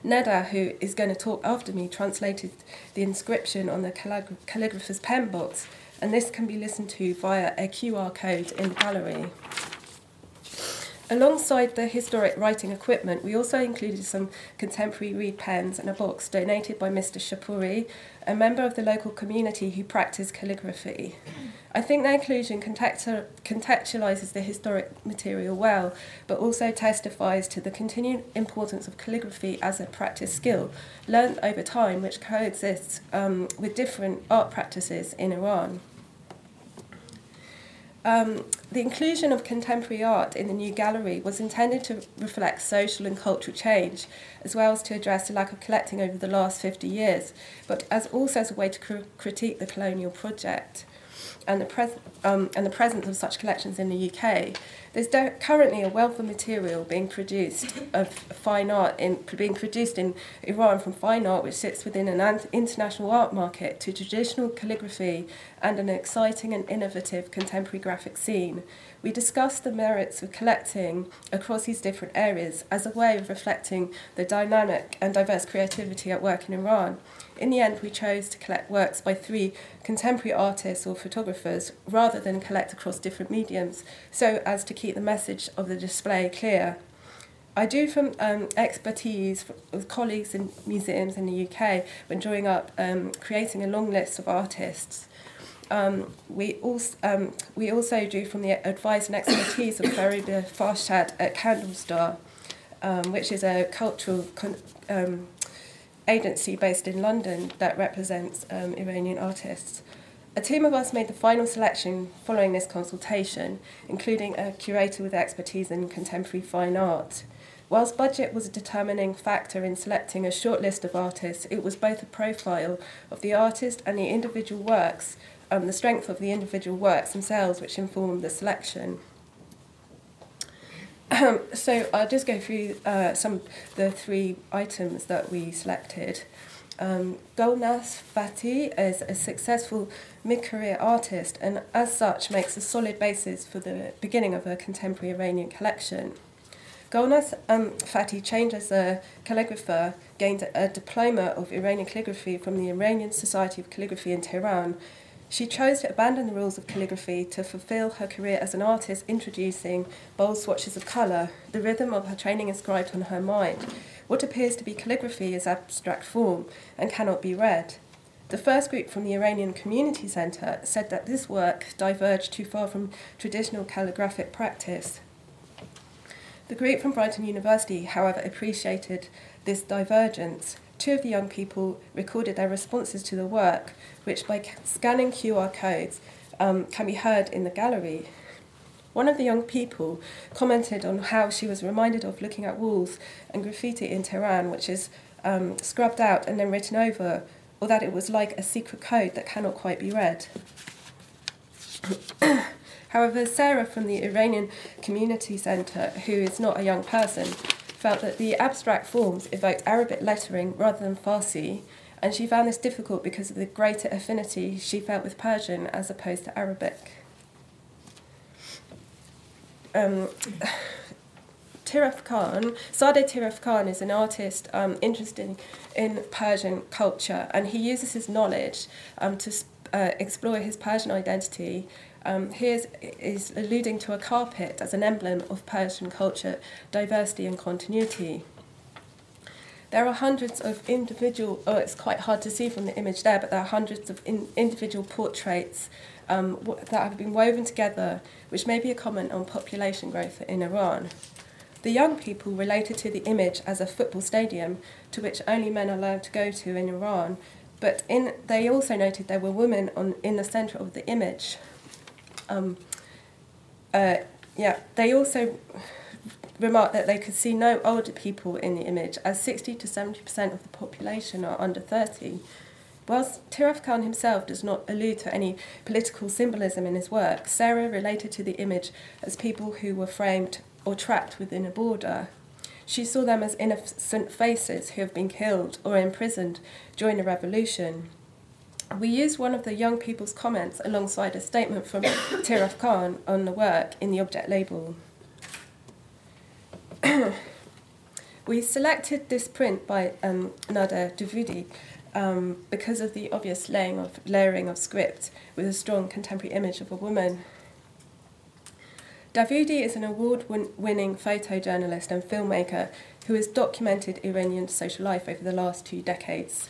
Neda, who is going to talk after me, translated the inscription on the callig- calligrapher's pen box, and this can be listened to via a QR code in the gallery. Alongside the historic writing equipment, we also included some contemporary reed pens and a box donated by Mr. Shapuri, a member of the local community who practiced calligraphy. I think the inclusion contextualizes the historic material well, but also testifies to the continued importance of calligraphy as a practice skill, learned over time, which coexists um, with different art practices in Iran. Um, the inclusion of contemporary art in the new gallery was intended to reflect social and cultural change, as well as to address the lack of collecting over the last 50 years, but as also as a way to cr- critique the colonial project and the, pres- um, and the presence of such collections in the UK. There's de- currently a wealth of material being produced of fine art in being produced in Iran from fine art, which sits within an ant- international art market, to traditional calligraphy and an exciting and innovative contemporary graphic scene. We discussed the merits of collecting across these different areas as a way of reflecting the dynamic and diverse creativity at work in Iran. In the end, we chose to collect works by three contemporary artists or photographers rather than collect across different mediums, so as to keep the message of the display clear. I do from um, expertise with colleagues in museums in the UK when drawing up, um, creating a long list of artists. Um, we, also, um, we also drew from the advice and expertise of Farida Farshad at Candlestar, um, which is a cultural con- um, agency based in London that represents um, Iranian artists. A team of us made the final selection following this consultation, including a curator with expertise in contemporary fine art. Whilst budget was a determining factor in selecting a short list of artists, it was both a profile of the artist and the individual works, um, the strength of the individual works themselves, which informed the selection. Um, so I'll just go through uh, some the three items that we selected. Um, Golnaz Fathi is a successful mid-career artist and as such makes a solid basis for the beginning of a contemporary Iranian collection. Golnaz um, Fathi trained as a calligrapher, gained a diploma of Iranian calligraphy from the Iranian Society of Calligraphy in Tehran, she chose to abandon the rules of calligraphy to fulfill her career as an artist, introducing bold swatches of colour. The rhythm of her training inscribed on her mind. What appears to be calligraphy is abstract form and cannot be read. The first group from the Iranian Community Centre said that this work diverged too far from traditional calligraphic practice. The group from Brighton University, however, appreciated this divergence. Two of the young people recorded their responses to the work, which by scanning QR codes um, can be heard in the gallery. One of the young people commented on how she was reminded of looking at walls and graffiti in Tehran, which is um, scrubbed out and then written over, or that it was like a secret code that cannot quite be read. However, Sarah from the Iranian Community Centre, who is not a young person, felt that the abstract forms evoked Arabic lettering rather than Farsi, and she found this difficult because of the greater affinity she felt with Persian as opposed to Arabic. Um, Tirafkan, Sadeh Tiraf Khan is an artist um, interested in Persian culture, and he uses his knowledge um, to uh, explore his Persian identity. Um, he is, is alluding to a carpet as an emblem of Persian culture, diversity, and continuity. There are hundreds of individual, oh, it's quite hard to see from the image there, but there are hundreds of in, individual portraits um, that have been woven together, which may be a comment on population growth in Iran. The young people related to the image as a football stadium to which only men are allowed to go to in Iran, but in, they also noted there were women on, in the centre of the image. Um, uh, yeah, they also remarked that they could see no older people in the image, as 60 to 70% of the population are under 30. Whilst Tirafkan himself does not allude to any political symbolism in his work, Sarah related to the image as people who were framed or trapped within a border. She saw them as innocent faces who have been killed or imprisoned during the revolution. We used one of the young people's comments alongside a statement from Tirafkan on the work in the object label. we selected this print by um, Nada Davoudi um, because of the obvious laying of, layering of script with a strong contemporary image of a woman. Davoudi is an award winning photojournalist and filmmaker who has documented Iranian social life over the last two decades.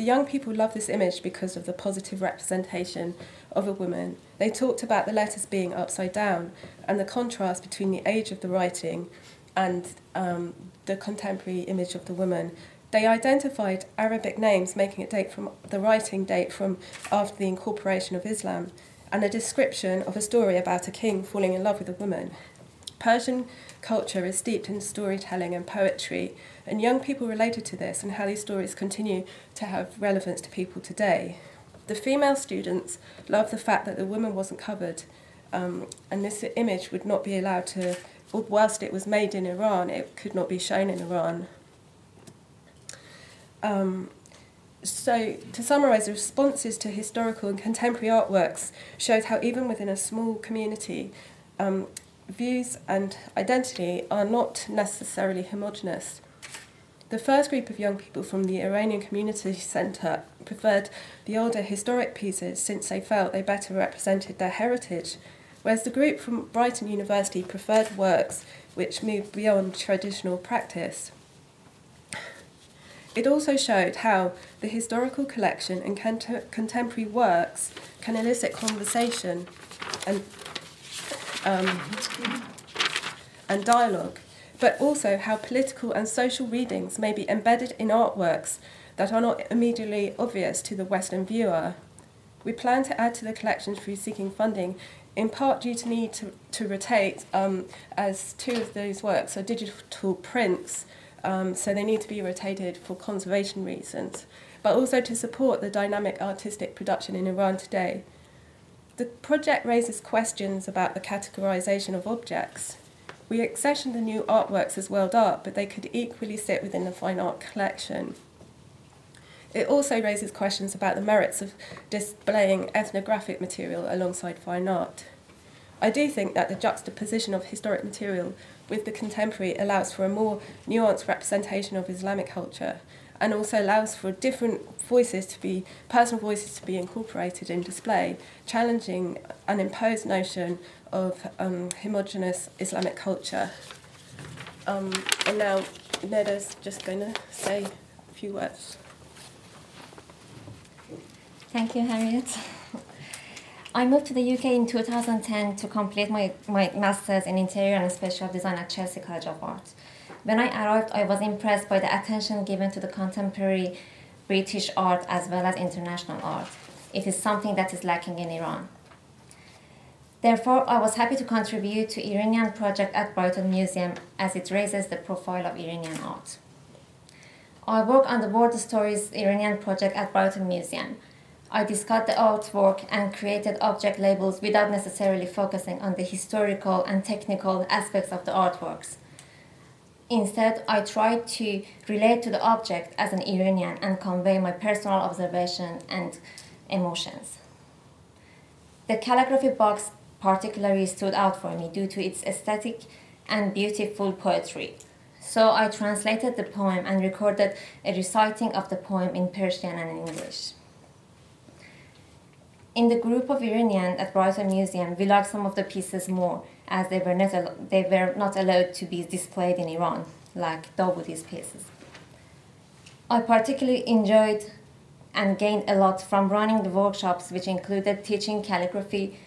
The young people love this image because of the positive representation of a woman. They talked about the letters being upside down and the contrast between the age of the writing and um, the contemporary image of the woman. They identified Arabic names, making it date from the writing date from after the incorporation of Islam, and a description of a story about a king falling in love with a woman. Persian culture is steeped in storytelling and poetry, and young people related to this and how these stories continue to have relevance to people today. The female students love the fact that the woman wasn't covered, um, and this image would not be allowed to, whilst it was made in Iran, it could not be shown in Iran. Um, so, to summarise, the responses to historical and contemporary artworks shows how, even within a small community, um, views and identity are not necessarily homogenous. The first group of young people from the Iranian Community Centre preferred the older historic pieces since they felt they better represented their heritage, whereas the group from Brighton University preferred works which moved beyond traditional practice. It also showed how the historical collection and cont- contemporary works can elicit conversation and, um, and dialogue, but also how political and social readings may be embedded in artworks that are not immediately obvious to the Western viewer. We plan to add to the collection through seeking funding, in part due to need to, to rotate, um, as two of those works are digital prints um, so they need to be rotated for conservation reasons, but also to support the dynamic artistic production in Iran today. The project raises questions about the categorization of objects. We accession the new artworks as world art, but they could equally sit within the fine art collection. It also raises questions about the merits of displaying ethnographic material alongside fine art. I do think that the juxtaposition of historic material with the contemporary allows for a more nuanced representation of Islamic culture and also allows for different voices to be, personal voices to be incorporated in display, challenging an imposed notion of um, homogenous Islamic culture. Um, and now Neda's just going to say a few words. Thank you, Harriet. I moved to the UK in 2010 to complete my, my master's in interior and spatial design at Chelsea College of Art. When I arrived, I was impressed by the attention given to the contemporary British art as well as international art. It is something that is lacking in Iran. Therefore, I was happy to contribute to Iranian project at Brighton Museum as it raises the profile of Iranian art. I work on the World Stories Iranian project at Brighton Museum I discussed the artwork and created object labels without necessarily focusing on the historical and technical aspects of the artworks. Instead, I tried to relate to the object as an Iranian and convey my personal observation and emotions. The calligraphy box particularly stood out for me due to its aesthetic and beautiful poetry. So I translated the poem and recorded a reciting of the poem in Persian and English. In the group of Iranians at Brighton Museum, we liked some of the pieces more as they were not, al- they were not allowed to be displayed in Iran, like Dawudi's pieces. I particularly enjoyed and gained a lot from running the workshops, which included teaching calligraphy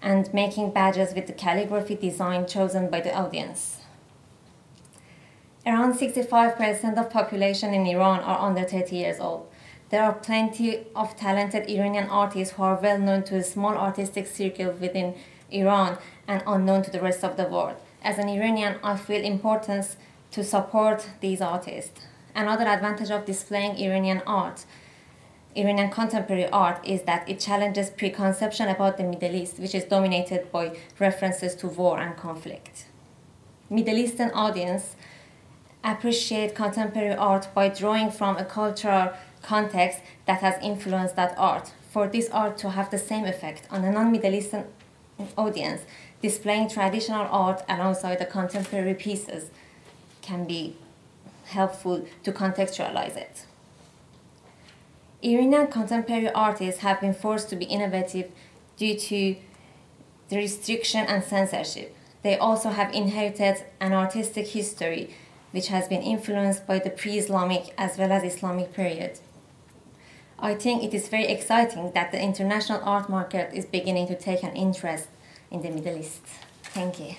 and making badges with the calligraphy design chosen by the audience. Around 65% of population in Iran are under 30 years old. There are plenty of talented Iranian artists who are well known to a small artistic circle within Iran and unknown to the rest of the world. As an Iranian, I feel importance to support these artists. Another advantage of displaying Iranian art, Iranian contemporary art, is that it challenges preconception about the Middle East, which is dominated by references to war and conflict. Middle Eastern audience appreciate contemporary art by drawing from a cultural context that has influenced that art. For this art to have the same effect on a non Middle Eastern audience, displaying traditional art alongside the contemporary pieces can be helpful to contextualize it. Iranian contemporary artists have been forced to be innovative due to the restriction and censorship. They also have inherited an artistic history which has been influenced by the pre Islamic as well as Islamic period. I think it is very exciting that the international art market is beginning to take an interest in the Middle East. Thank you.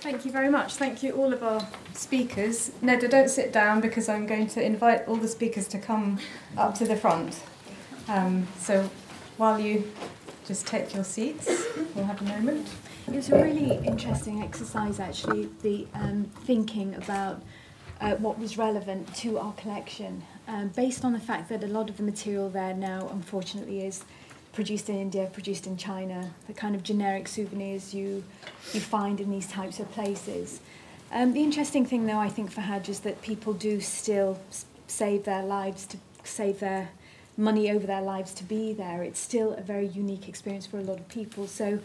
Thank you very much. Thank you, all of our speakers. Neda, don't sit down because I'm going to invite all the speakers to come up to the front. Um, so while you just take your seats, we'll have a moment. It was a really interesting exercise, actually, the um, thinking about uh, what was relevant to our collection, um, based on the fact that a lot of the material there now, unfortunately, is produced in India, produced in China, the kind of generic souvenirs you, you find in these types of places. Um, the interesting thing, though, I think for Hajj is that people do still save their lives to save their money over their lives to be there. It's still a very unique experience for a lot of people. So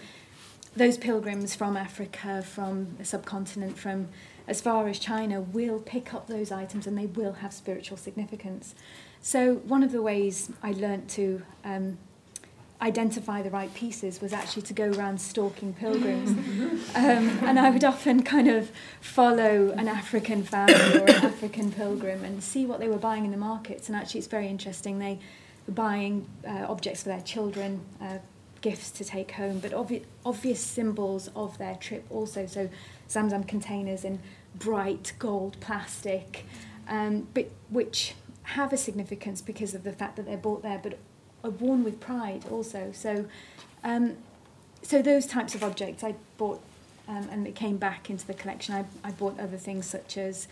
those pilgrims from Africa, from the subcontinent, from as far as China will pick up those items and they will have spiritual significance. So one of the ways I learnt to um, identify the right pieces was actually to go around stalking pilgrims. um, and I would often kind of follow an African family or an African pilgrim and see what they were buying in the markets. And actually, it's very interesting. They were buying uh, objects for their children, uh, gifts to take home, but obvi- obvious symbols of their trip also. So, Zamzam containers in bright gold plastic, um, but which have a significance because of the fact that they're bought there, but are worn with pride also. So, um, so those types of objects I bought, um, and it came back into the collection. I, I bought other things such as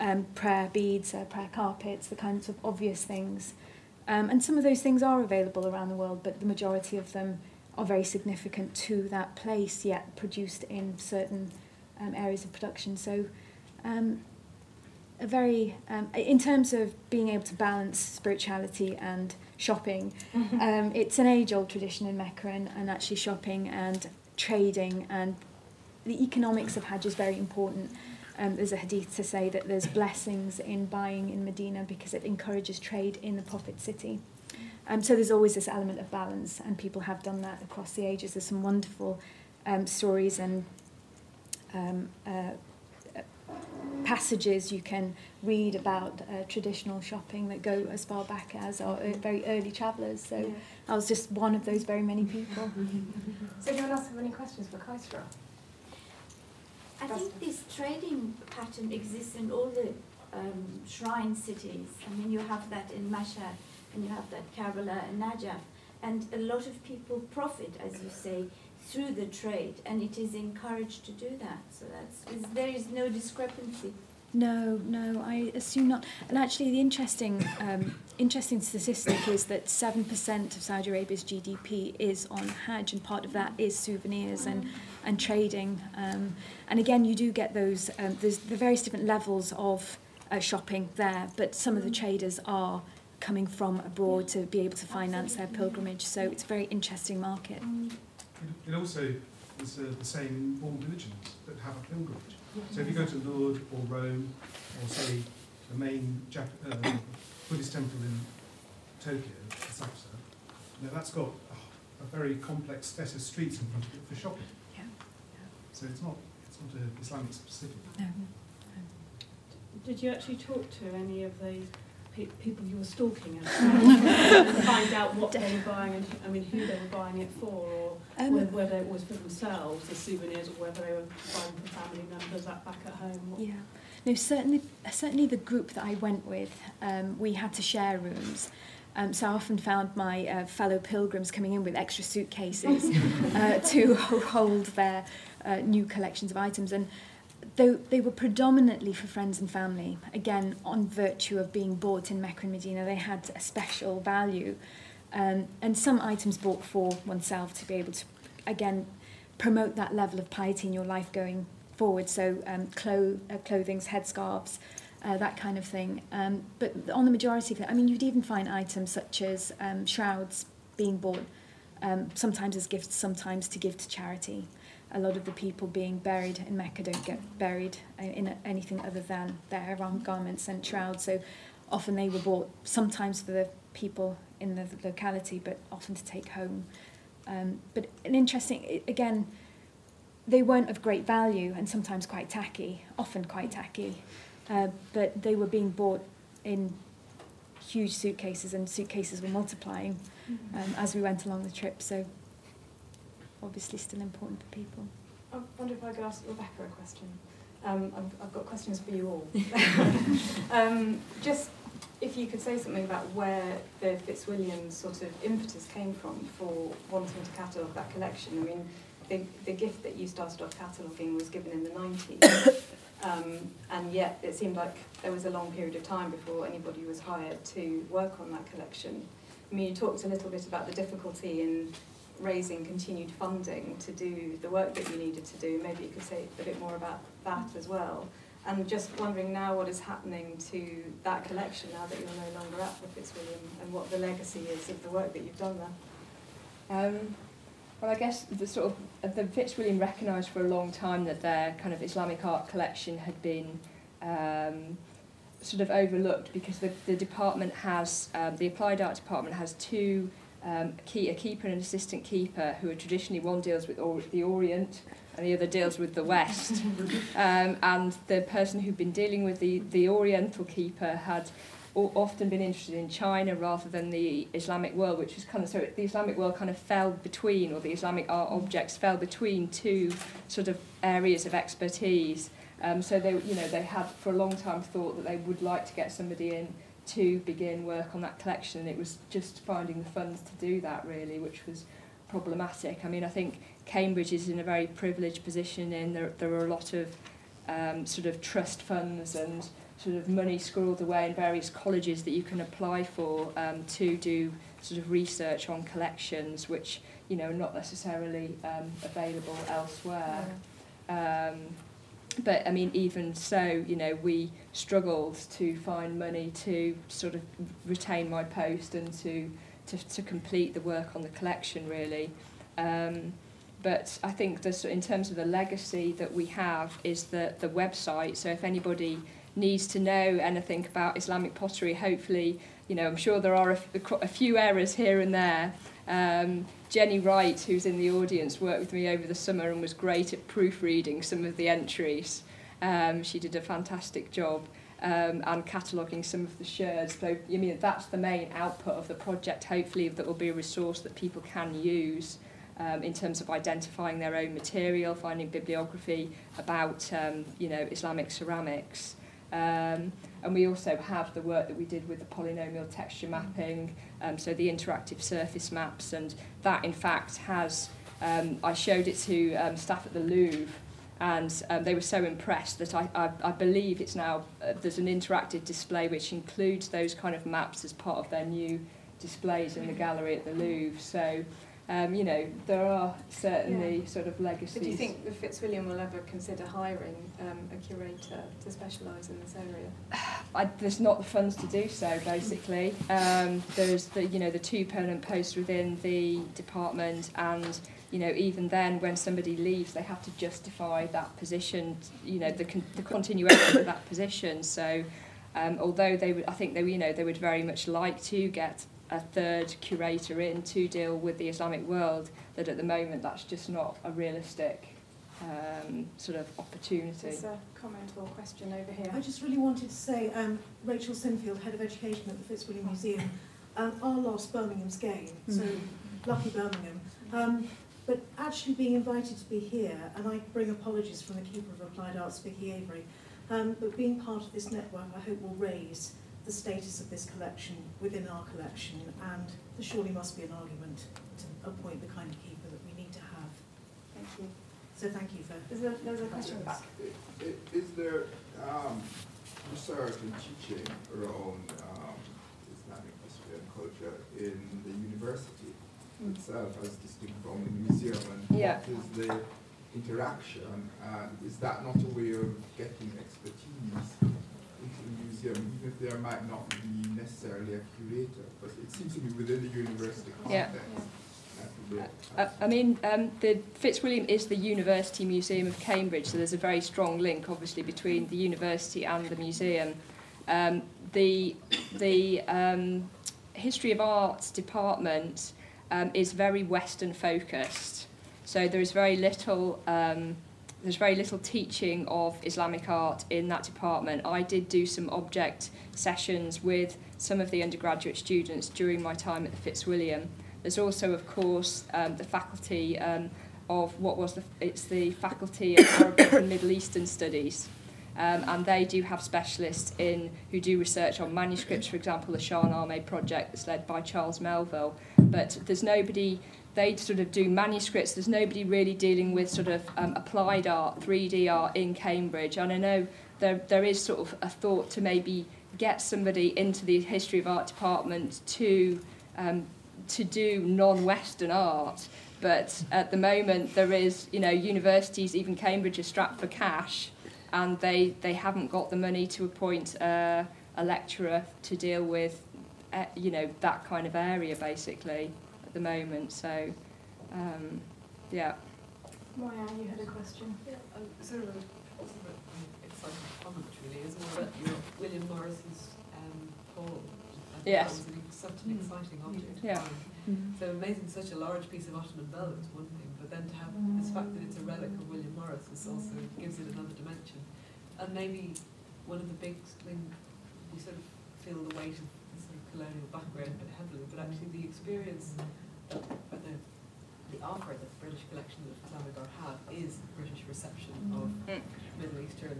um, prayer beads, uh, prayer carpets, the kinds of obvious things. Um, and some of those things are available around the world, but the majority of them are very significant to that place, yet produced in certain um, areas of production. So, um, a very, um, in terms of being able to balance spirituality and shopping, um, it's an age old tradition in Mecca, and, and actually shopping and trading and the economics of Hajj is very important. Um, there's a hadith to say that there's blessings in buying in Medina because it encourages trade in the Prophet city. Um, so there's always this element of balance, and people have done that across the ages. There's some wonderful um, stories and um, uh, uh, passages you can read about uh, traditional shopping that go as far back as our uh, very early travellers. So I was just one of those very many people. Does anyone else have any questions for Qaisra? I think this trading pattern exists in all the um, shrine cities. I mean, you have that in Mashhad, and you have that Karbala and Najaf, and a lot of people profit, as you say, through the trade, and it is encouraged to do that. So that's is, there is no discrepancy No, no, I assume not. And actually, the interesting, um, interesting statistic is that seven percent of Saudi Arabia's GDP is on Hajj, and part of that is souvenirs and and trading. Um, and again, you do get those. Um, there's the various different levels of uh, shopping there, but some of the traders are coming from abroad to be able to finance their pilgrimage. So it's a very interesting market. It, it also is uh, the same in warm religions that have a pilgrimage. So if you go to Lourdes or Rome, or say the main Jap- uh, Buddhist temple in Tokyo, Asakusa, you know, that's got a, a very complex set of streets in front of it for shopping. Yeah. So it's not it's not Islamic specific. No. Did you actually talk to any of the pe- people you were stalking and find out what they were buying and I mean who they were buying it for, or Um, whether, whether it was for themselves as souvenirs, or whether they were buying for family members at, back at home? What- Yeah. No, certainly, certainly the group that I went with, um, we had to share rooms. Um, so I often found my uh, fellow pilgrims coming in with extra suitcases uh, to hold their uh, new collections of items. And though they were predominantly for friends and family, again, on virtue of being bought in Mecca and Medina, they had a special value. Um, and some items bought for oneself to be able to, again, promote that level of piety in your life going forward. So um, clo- uh, clothings, headscarves, uh, that kind of thing. Um, but on the majority of it, I mean, you'd even find items such as um, shrouds being bought, um, sometimes as gifts, sometimes to give to charity. A lot of the people being buried in Mecca don't get buried in anything other than their ihram garments and shrouds. So often they were bought sometimes for the people in the locality, but often to take home. Um, but an interesting, again, they weren't of great value and sometimes quite tacky, often quite tacky, uh, but they were being bought in huge suitcases and suitcases were multiplying um, as we went along the trip. So obviously still important for people. I wonder if I could ask Rebecca a question. Um, I've, I've got questions for you all. um, just if you could say something about where the Fitzwilliam sort of impetus came from for wanting to catalogue that collection. I mean, the, the gift that you started off cataloguing was given in the 90s, um, and yet it seemed like there was a long period of time before anybody was hired to work on that collection. I mean, you talked a little bit about the difficulty in raising continued funding to do the work that you needed to do. Maybe you could say a bit more about that as well. And just wondering now what is happening to that collection now that you're no longer at the Fitzwilliam and what the legacy is of the work that you've done there. Um, well, I guess the sort of the Fitzwilliam recognised for a long time that their kind of Islamic art collection had been um, sort of overlooked because the, the department has um, the applied art department has two um, key, a keeper and an assistant keeper who are traditionally one deals with or, the Orient and the other deals with the West. um, and the person who'd been dealing with the, the Oriental keeper had often been interested in China rather than the Islamic world, which was kind of so the Islamic world kind of fell between, or the Islamic art objects fell between two sort of areas of expertise. Um, so they, you know, they had for a long time thought that they would like to get somebody in to begin work on that collection. And it was just finding the funds to do that really, which was problematic. I mean, I think Cambridge is in a very privileged position in there, there are a lot of um, sort of trust funds and sort of money squirreled away in various colleges that you can apply for um, to do sort of research on collections which you know not necessarily um, available elsewhere. Um, but I mean, even so, you know, we struggled to find money to sort of retain my post and to to, to complete the work on the collection, really. Um, but I think this, in terms of the legacy that we have is the, the website. So if anybody needs to know anything about Islamic pottery, hopefully, you know, I'm sure there are a, a few errors here and there. Um, Jenny Wright, who's in the audience, worked with me over the summer and was great at proofreading some of the entries. Um, she did a fantastic job um, and cataloguing some of the sherds. So, I mean, that's the main output of the project. Hopefully, that will be a resource that people can use um, in terms of identifying their own material, finding bibliography about, um, you know, Islamic ceramics. Um, and we also have the work that we did with the polynomial texture mapping, um, so the interactive surface maps, and that in fact has, um, I showed it to um, staff at the Louvre and um, they were so impressed that I, I, I believe it's now uh, there's an interactive display which includes those kind of maps as part of their new displays in the gallery at the Louvre. So, um, you know, there are certainly Yeah. sort of legacies. So do you think the Fitzwilliam will ever consider hiring um, a curator to specialise in this area? I, there's not the funds to do so. Basically, um, there's the you know the two permanent posts within the department, and you know even then when somebody leaves, they have to justify that position. You know the con- the continuation of that position. So, um, although they would, I think they you know they would very much like to get a third curator in to deal with the Islamic world. That at the moment that's just not a realistic um, sort of opportunity. There's a comment or question over here. I just really wanted to say, um, Rachel Sinfield, Head of Education at the Fitzwilliam Museum, um, our last Birmingham's game, so lucky Birmingham. Um, but actually being invited to be here, and I bring apologies from the Keeper of Applied Arts, Vicky Avery, um, but being part of this network I hope will raise the status of this collection within our collection, and there surely must be an argument to appoint the kind of keeper that we need to have. Thank you. So thank you for... There's a, there's a question back. I- i- Is there um, research and teaching around um, Islamic history and culture in the university itself as distinct from the museum? And Yeah. what is the interaction? And is that not a way of getting expertise into the museum, even if there might not be necessarily a curator? But it seems to be within the university Yeah. context. that would be- Uh, I mean, um, the Fitzwilliam is the University Museum of Cambridge, so there's a very strong link, obviously, between the university and the museum. Um, the the um, History of Arts department um, is very Western focused, so there is very little. There's very little teaching of Islamic art in that department. I did do some object sessions with some of the undergraduate students during my time at the Fitzwilliam. There's also, of course, um, the faculty um, of what was the it's the faculty of Arabic and Middle Eastern Studies, um, and they do have specialists in who do research on manuscripts. For example, the Shahnameh project that's led by Charles Melville. But there's nobody. They sort of do manuscripts. There's nobody really dealing with sort of um, applied art, 3D art in Cambridge. And I know there there is sort of a thought to maybe get somebody into the history of art department to um, to do non-Western art. But at the moment, there is, you know, universities, even Cambridge, are strapped for cash, and they, they haven't got the money to appoint uh, a lecturer to deal with, uh, you know, that kind of area, basically, the moment. So, um, yeah. Maya, you had a question. Um, sort of a, sort of an comment, really, isn't it? That you William Morris's um, poem. Yes. poems, and such an Mm. exciting object. Yeah. find. Mhm. So amazing, such a large piece of Ottoman velvet is one thing, but then to have this fact that it's a relic of William Morris is also gives it another dimension. And maybe one of the big thing we sort of feel the weight of the sort of colonial background a bit heavily, but actually the experience that, or the the offer that the British collection of Islamic art have is British reception of Mm. Middle Eastern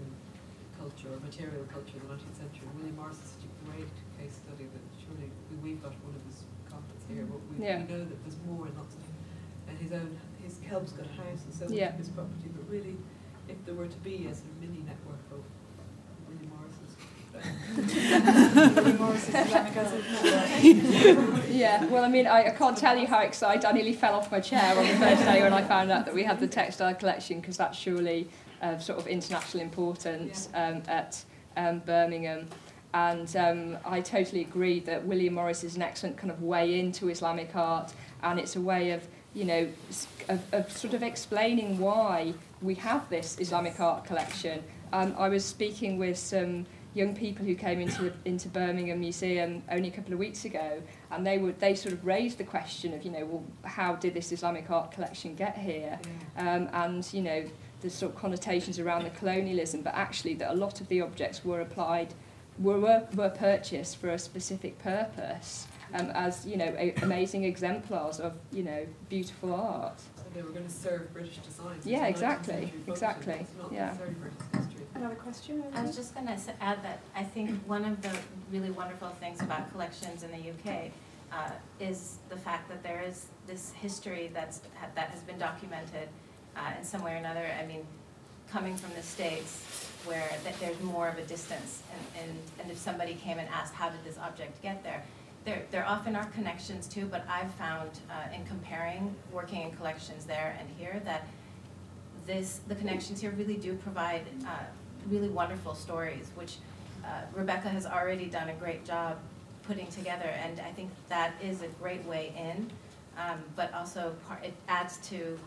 culture or material culture in the 19th century. William Morris is such a great case study that surely we- we've got one of his copies here, but we, Yeah. we know that there's more and lots of, and his own, his Kelmscott house and so much Yeah. of his property, but really, if there were to be a sort of mini network of William Morris's. William Morris's Islamic Art Network. yeah, well, I mean, I, I can't tell you how excited I nearly fell off my chair on the first day when I found out that we had the textile collection because that's surely of sort of international importance um, at um, Birmingham. And um, I totally agree that William Morris is an excellent kind of way into Islamic art, and it's a way of, you know, of, of sort of explaining why we have this Islamic art collection. Um, I was speaking with some young people who came into the, into Birmingham Museum only a couple of weeks ago, and they would they sort of raised the question of you know well how did this Islamic art collection get here, um, and you know the sort of connotations around the colonialism, but actually that a lot of the objects were applied were were, were purchased for a specific purpose. Um, as you know, a, amazing exemplars of you know beautiful art. So they were going to serve British design. Yeah, it's a 19th exactly, exactly, yeah. Another question? I was just going to add that I think one of the really wonderful things about collections in the UK uh, is the fact that there is this history that's that has been documented uh, in some way or another. I mean, coming from the States where th- there's more of a distance. And, and, and if somebody came and asked, how did this object get there? There, there often are connections too, but I've found uh, in comparing working in collections there and here that this, the connections here really do provide uh, really wonderful stories, which uh, Rebecca has already done a great job putting together, and I think that is a great way in, um, but also part, it adds to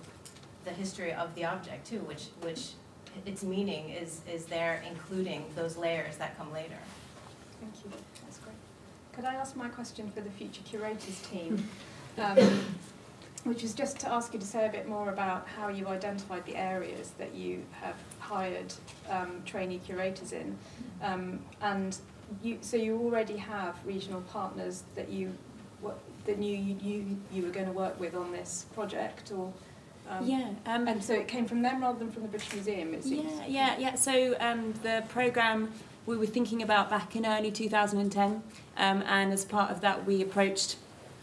the history of the object too, which, which its meaning is, is there, including those layers that come later. Thank you. That's great. Could I ask my question for the future curators team? Um, which is just to ask you to say a bit more about how you identified the areas that you have hired um, trainee curators in. Um, and you, so you already have regional partners that you what, that knew you, you, you were going to work with on this project or um, Yeah, um, and so it came from them rather than from the British Museum, it seems. Yeah, yeah, yeah. So um, the program we were thinking about back in early 2010, um, and as part of that, we approached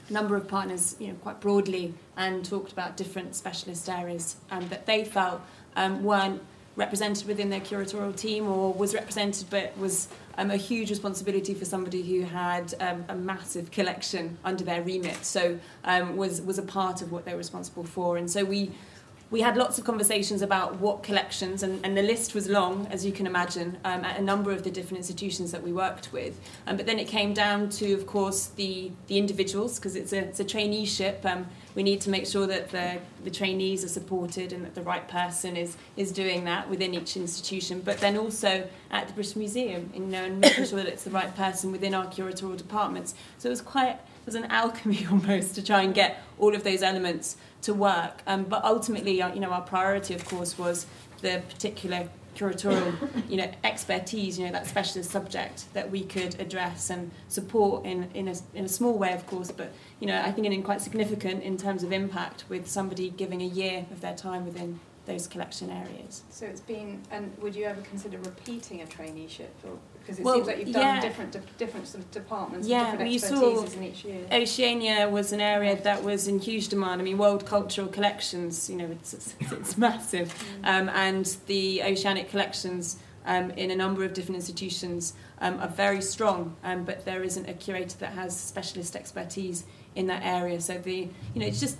a number of partners, you know, quite broadly, and talked about different specialist areas um, that they felt um, weren't represented within their curatorial team, or was represented but was um, a huge responsibility for somebody who had um, a massive collection under their remit. So um, was was a part of what they were responsible for, and so we we had lots of conversations about what collections, and, and the list was long, as you can imagine, um, at a number of the different institutions that we worked with. Um, but then it came down to, of course, the, the individuals, because it's a, it's a traineeship. Um, we need to make sure that the, the trainees are supported and that the right person is, is doing that within each institution. But then also at the British Museum, you know, and making sure that it's the right person within our curatorial departments. So it was quite, it was an alchemy almost to try and get all of those elements to work. Um, but ultimately, uh, you know, our priority, of course, was the particular curatorial, you know, expertise, you know, that specialist subject that we could address and support in, in, a, in a small way, of course, but, you know, I think in quite significant in terms of impact with somebody giving a year of their time within those collection areas. So it's been, and would you ever consider repeating a traineeship? Or, because it Well, seems like you've done yeah. different, de- different sort of departments, Yeah, and different expertises in each year. Oceania was an area that was in huge demand. I mean, World Cultural Collections, you know, it's, it's, it's massive. Um, and the oceanic collections um, in a number of different institutions um, are very strong, um, but there isn't a curator that has specialist expertise in that area. So the, you know, it's just,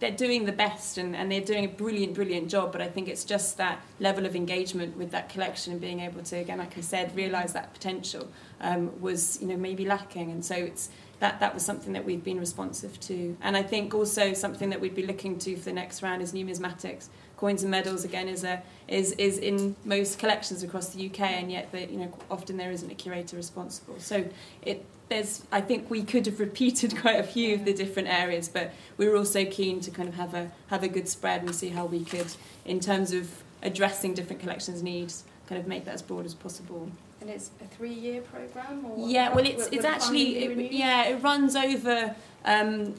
they're doing the best and, and they're doing a brilliant, brilliant job, but I think it's just that level of engagement with that collection and being able to, again, like I said, realise that potential um, was, you know, maybe lacking. And so it's, that, that was something that we've been responsive to. And I think also something that we'd be looking to for the next round is numismatics. Coins and medals again is a is is in most collections across the UK, and yet you know often there isn't a curator responsible. So it there's I think we could have repeated quite a few of the different areas, but we were also keen to kind of have a have a good spread and see how we could, in terms of addressing different collections needs, kind of make that as broad as possible. And it's a three-year program, or Yeah, well, it's it's actually it, yeah, it runs over um,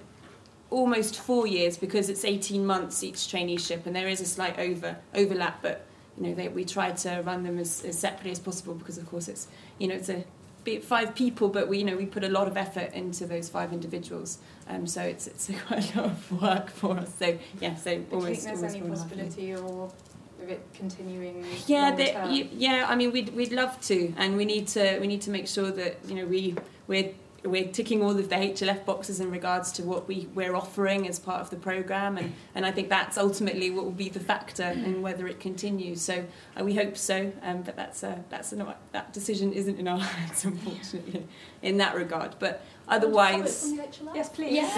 almost four years because it's eighteen months each traineeship, and there is a slight over overlap, but you know they, we try to run them as, as separately as possible because of course it's you know it's a be it five people, but we you know we put a lot of effort into those five individuals, um, so it's it's quite a lot of work for us. So yeah, so Do you almost think there's any four and a half years. possibility or of it continuing Yeah, the, you, yeah. I mean, we'd we'd love to, and we need to we need to make sure that you know we we're we're ticking all of the HLF boxes in regards to what we we're offering as part of the program, and and I think that's ultimately what will be the factor in whether it continues. So uh, we hope so, um, but that's a, that's a, that decision isn't in our hands, unfortunately, in that regard. But otherwise, Yes, please.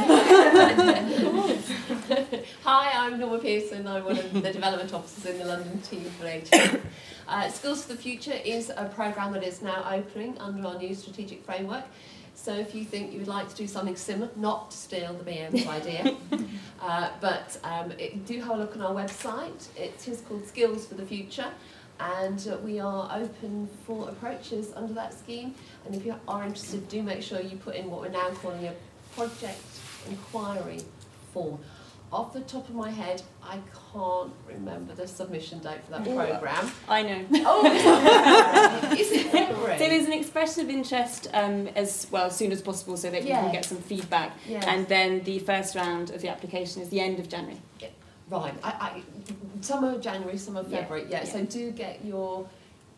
Hi, I'm Norma Pearson. I'm one of the development officers in the London team for HM. Uh, Skills for the Future is a programme that is now opening under our new strategic framework. So if you think you would like to do something similar, not to steal the BM's idea, uh, but um, it, do have a look on our website. It is called Skills for the Future, and uh, we are open for approaches under that scheme. And if you are interested, do make sure you put in what we're now calling a project inquiry form. Off the top of my head, I can't remember the submission date for that programme. I know. Oh, is it February? So there's an expression of interest um, as well as soon as possible so that you Yeah. can get some feedback. And then the first round of the application is the end of January. Right. I, I, some of January, some of Yeah, February. Yeah, so do get your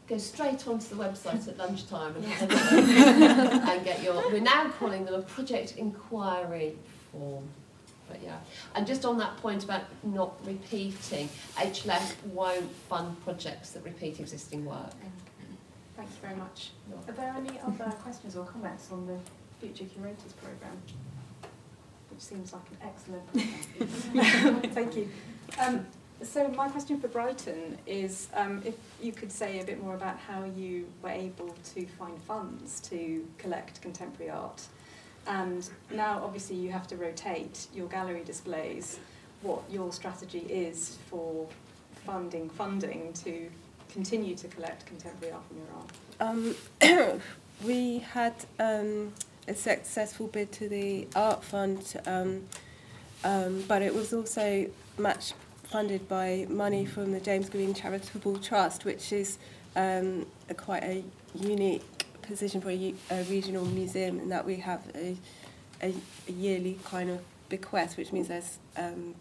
go straight onto the website at lunchtime and have a look and get your. We're now calling them a project inquiry form. But yeah, and just on that point about not repeating, HLF won't fund projects that repeat existing work. Thank you very much. Are there any other questions or comments on the Future Curators programme? Which seems like an excellent programme. Thank you. Um, so my question for Brighton is um, if you could say a bit more about how you were able to find funds to collect contemporary art. And now obviously you have to rotate your gallery displays, what your strategy is for funding funding to continue to collect contemporary art from Iran. Um, we had um, a successful bid to the Art Fund, um, um, but it was also match funded by money from the James Green Charitable Trust, which is um, a quite a unique position for a regional museum in that we have a, a, a yearly kind of bequest, which means there's um,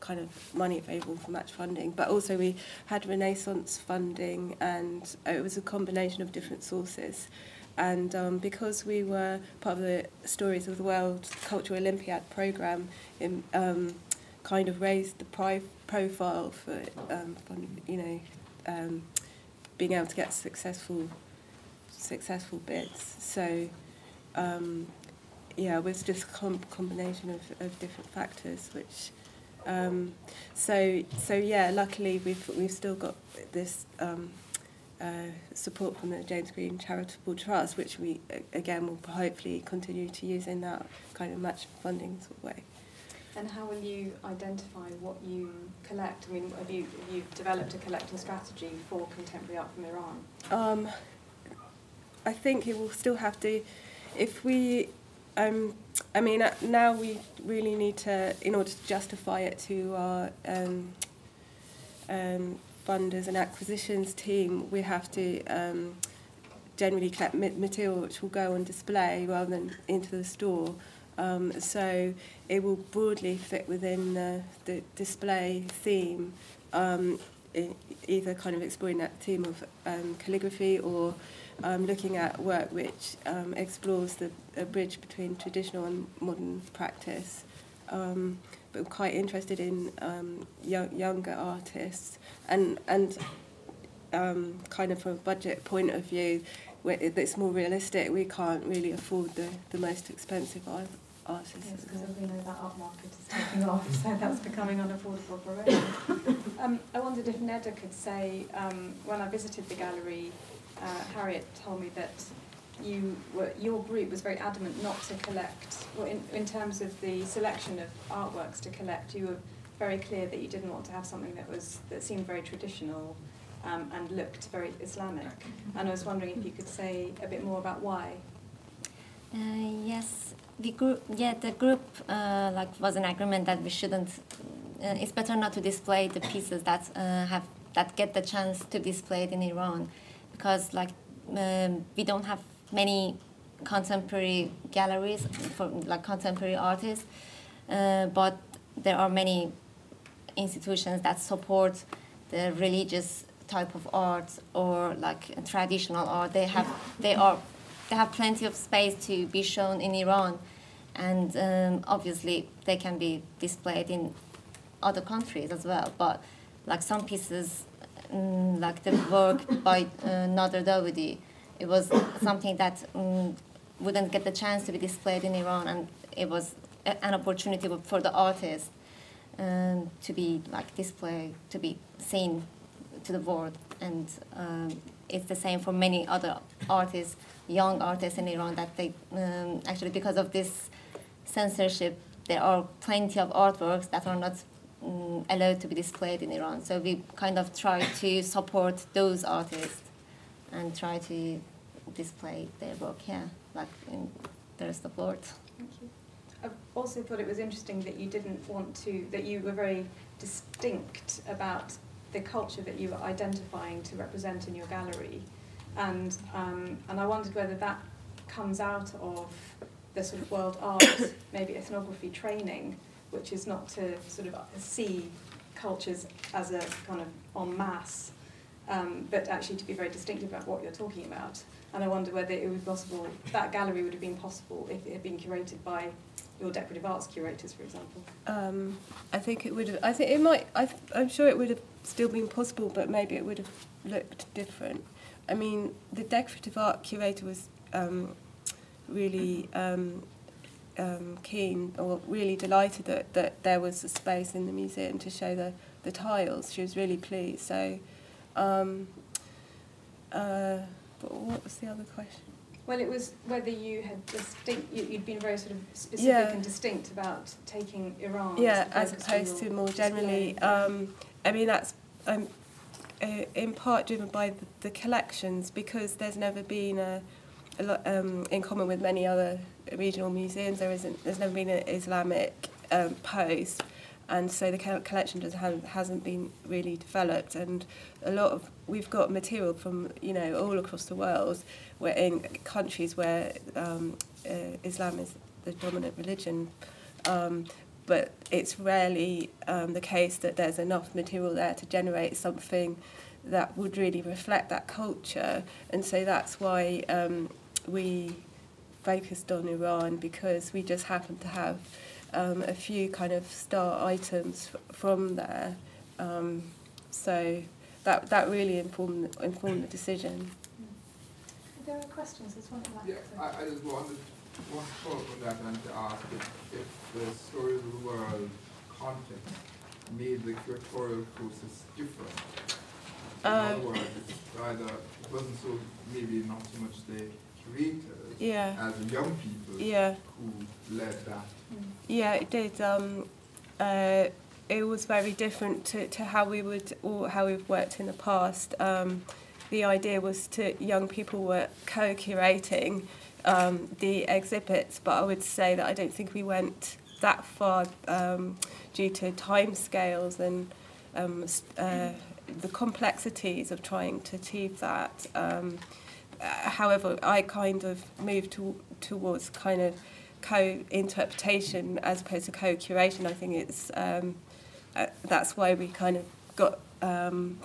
kind of money available for match funding. But also we had Renaissance funding, and it was a combination of different sources. And um, because we were part of the Stories of the World Cultural Olympiad program, in, um, kind of raised the pri- profile for, um, fund- you know, um, being able to get successful successful bids. So, um, yeah, it was just a com- combination of, of different factors, which. Um, so so yeah, luckily we've we've still got this um, uh, support from the James Green Charitable Trust, which we again will hopefully continue to use in that kind of match funding sort of way. And how will you identify what you collect? I mean, have you, have you developed a collecting strategy for contemporary art from Iran? Um, I think it will still have to, if we, um, I mean, uh, now we really need to, in order to justify it to our um, um, funders and acquisitions team, we have to um, generally collect material which will go on display rather than into the store. Um, so it will broadly fit within the, the display theme, um, either kind of exploring that theme of um, calligraphy or um, looking at work which um, explores the a bridge between traditional and modern practice. Um, but I'm quite interested in um, young, younger artists and and um, kind of from a budget point of view, where it's more realistic. We can't really afford the, the most expensive art, artists. Yes, because we know that art market is taking off, so that's becoming unaffordable for everyone. um, I wondered if Neda could say, um, when I visited the gallery, uh, Harriet told me that you were, your group was very adamant not to collect, well, in, in terms of the selection of artworks to collect, you were very clear that you didn't want to have something that was that seemed very traditional um, and looked very Islamic. And I was wondering if you could say a bit more about why. Uh, yes, the group. Yeah, the group uh, like was an agreement that we shouldn't. Uh, it's better not to display the pieces that uh, have that get the chance to display it in Iran, because like um, we don't have many contemporary galleries for like contemporary artists, uh, but there are many institutions that support the religious type of art or like traditional art. They have they are they have plenty of space to be shown in Iran, and um, obviously they can be displayed in other countries as well. But like some pieces, mm, like the work by uh, Nader Davoodi, it was something that um, wouldn't get the chance to be displayed in Iran, and it was a- an opportunity for the artist um, to be like displayed, to be seen to the world, and um, it's the same for many other artists, young artists in Iran. That they um, actually because of this censorship, there are plenty of artworks that are not um, allowed to be displayed in Iran. So we kind of try to support those artists and try to display their work here, like in the rest of the world. Thank you. I also thought it was interesting that you didn't want to, that you were very distinct about the culture that you were identifying to represent in your gallery. And, um, and I wondered whether that comes out of the sort of world art, maybe ethnography training, which is not to sort of see cultures as a kind of en masse, um, but actually to be very distinctive about what you're talking about. And I wonder whether it would be possible, that gallery would have been possible if it had been curated by your decorative arts curators, for example. Um, I think it would have. I think it might. I, I'm sure it would have still been possible, but maybe it would have looked different. I mean, the decorative art curator was um, really um, um, keen or really delighted that, that there was a space in the museum to show the, the tiles. She was really pleased. So, um, uh, but what was the other question? Well, it was whether you had distinct, you, you'd been very sort of specific Yeah. and distinct about taking Iran. Yeah, the as opposed to more generally. Um, I mean, that's um, uh, in part driven by the, the collections because there's never been a, a lot, um, in common with many other regional museums. There isn't. There's never been an Islamic um, post, and so the collection just hasn't, been really developed. And a lot of we've got material from you know all across the world, where in countries where um, uh, Islam is the dominant religion. Um, but it's rarely um, the case that there's enough material there to generate something that would really reflect that culture. And so that's why um, we focused on Iran because we just happened to have um, a few kind of star items f- from there. Um, so that that really informed informed the decision. Are there are questions. There's one at the Yeah. I, I just wanted one follow up on that and to ask if, if the stories of the world content made the curatorial process different. In other Um, words, it's either it wasn't so maybe not so much the curators Yeah. as young people Yeah. who led that. Yeah, it did. Um, uh, it was very different to, to how we would or how we've worked in the past. Um, the idea was to young people were co-curating um, the exhibits, but I would say that I don't think we went that far um, due to time scales and um, uh, the complexities of trying to achieve that. Um, however, I kind of moved to, towards kind of co-interpretation as opposed to co-curation. I think it's um, uh, that's why we kind of got um,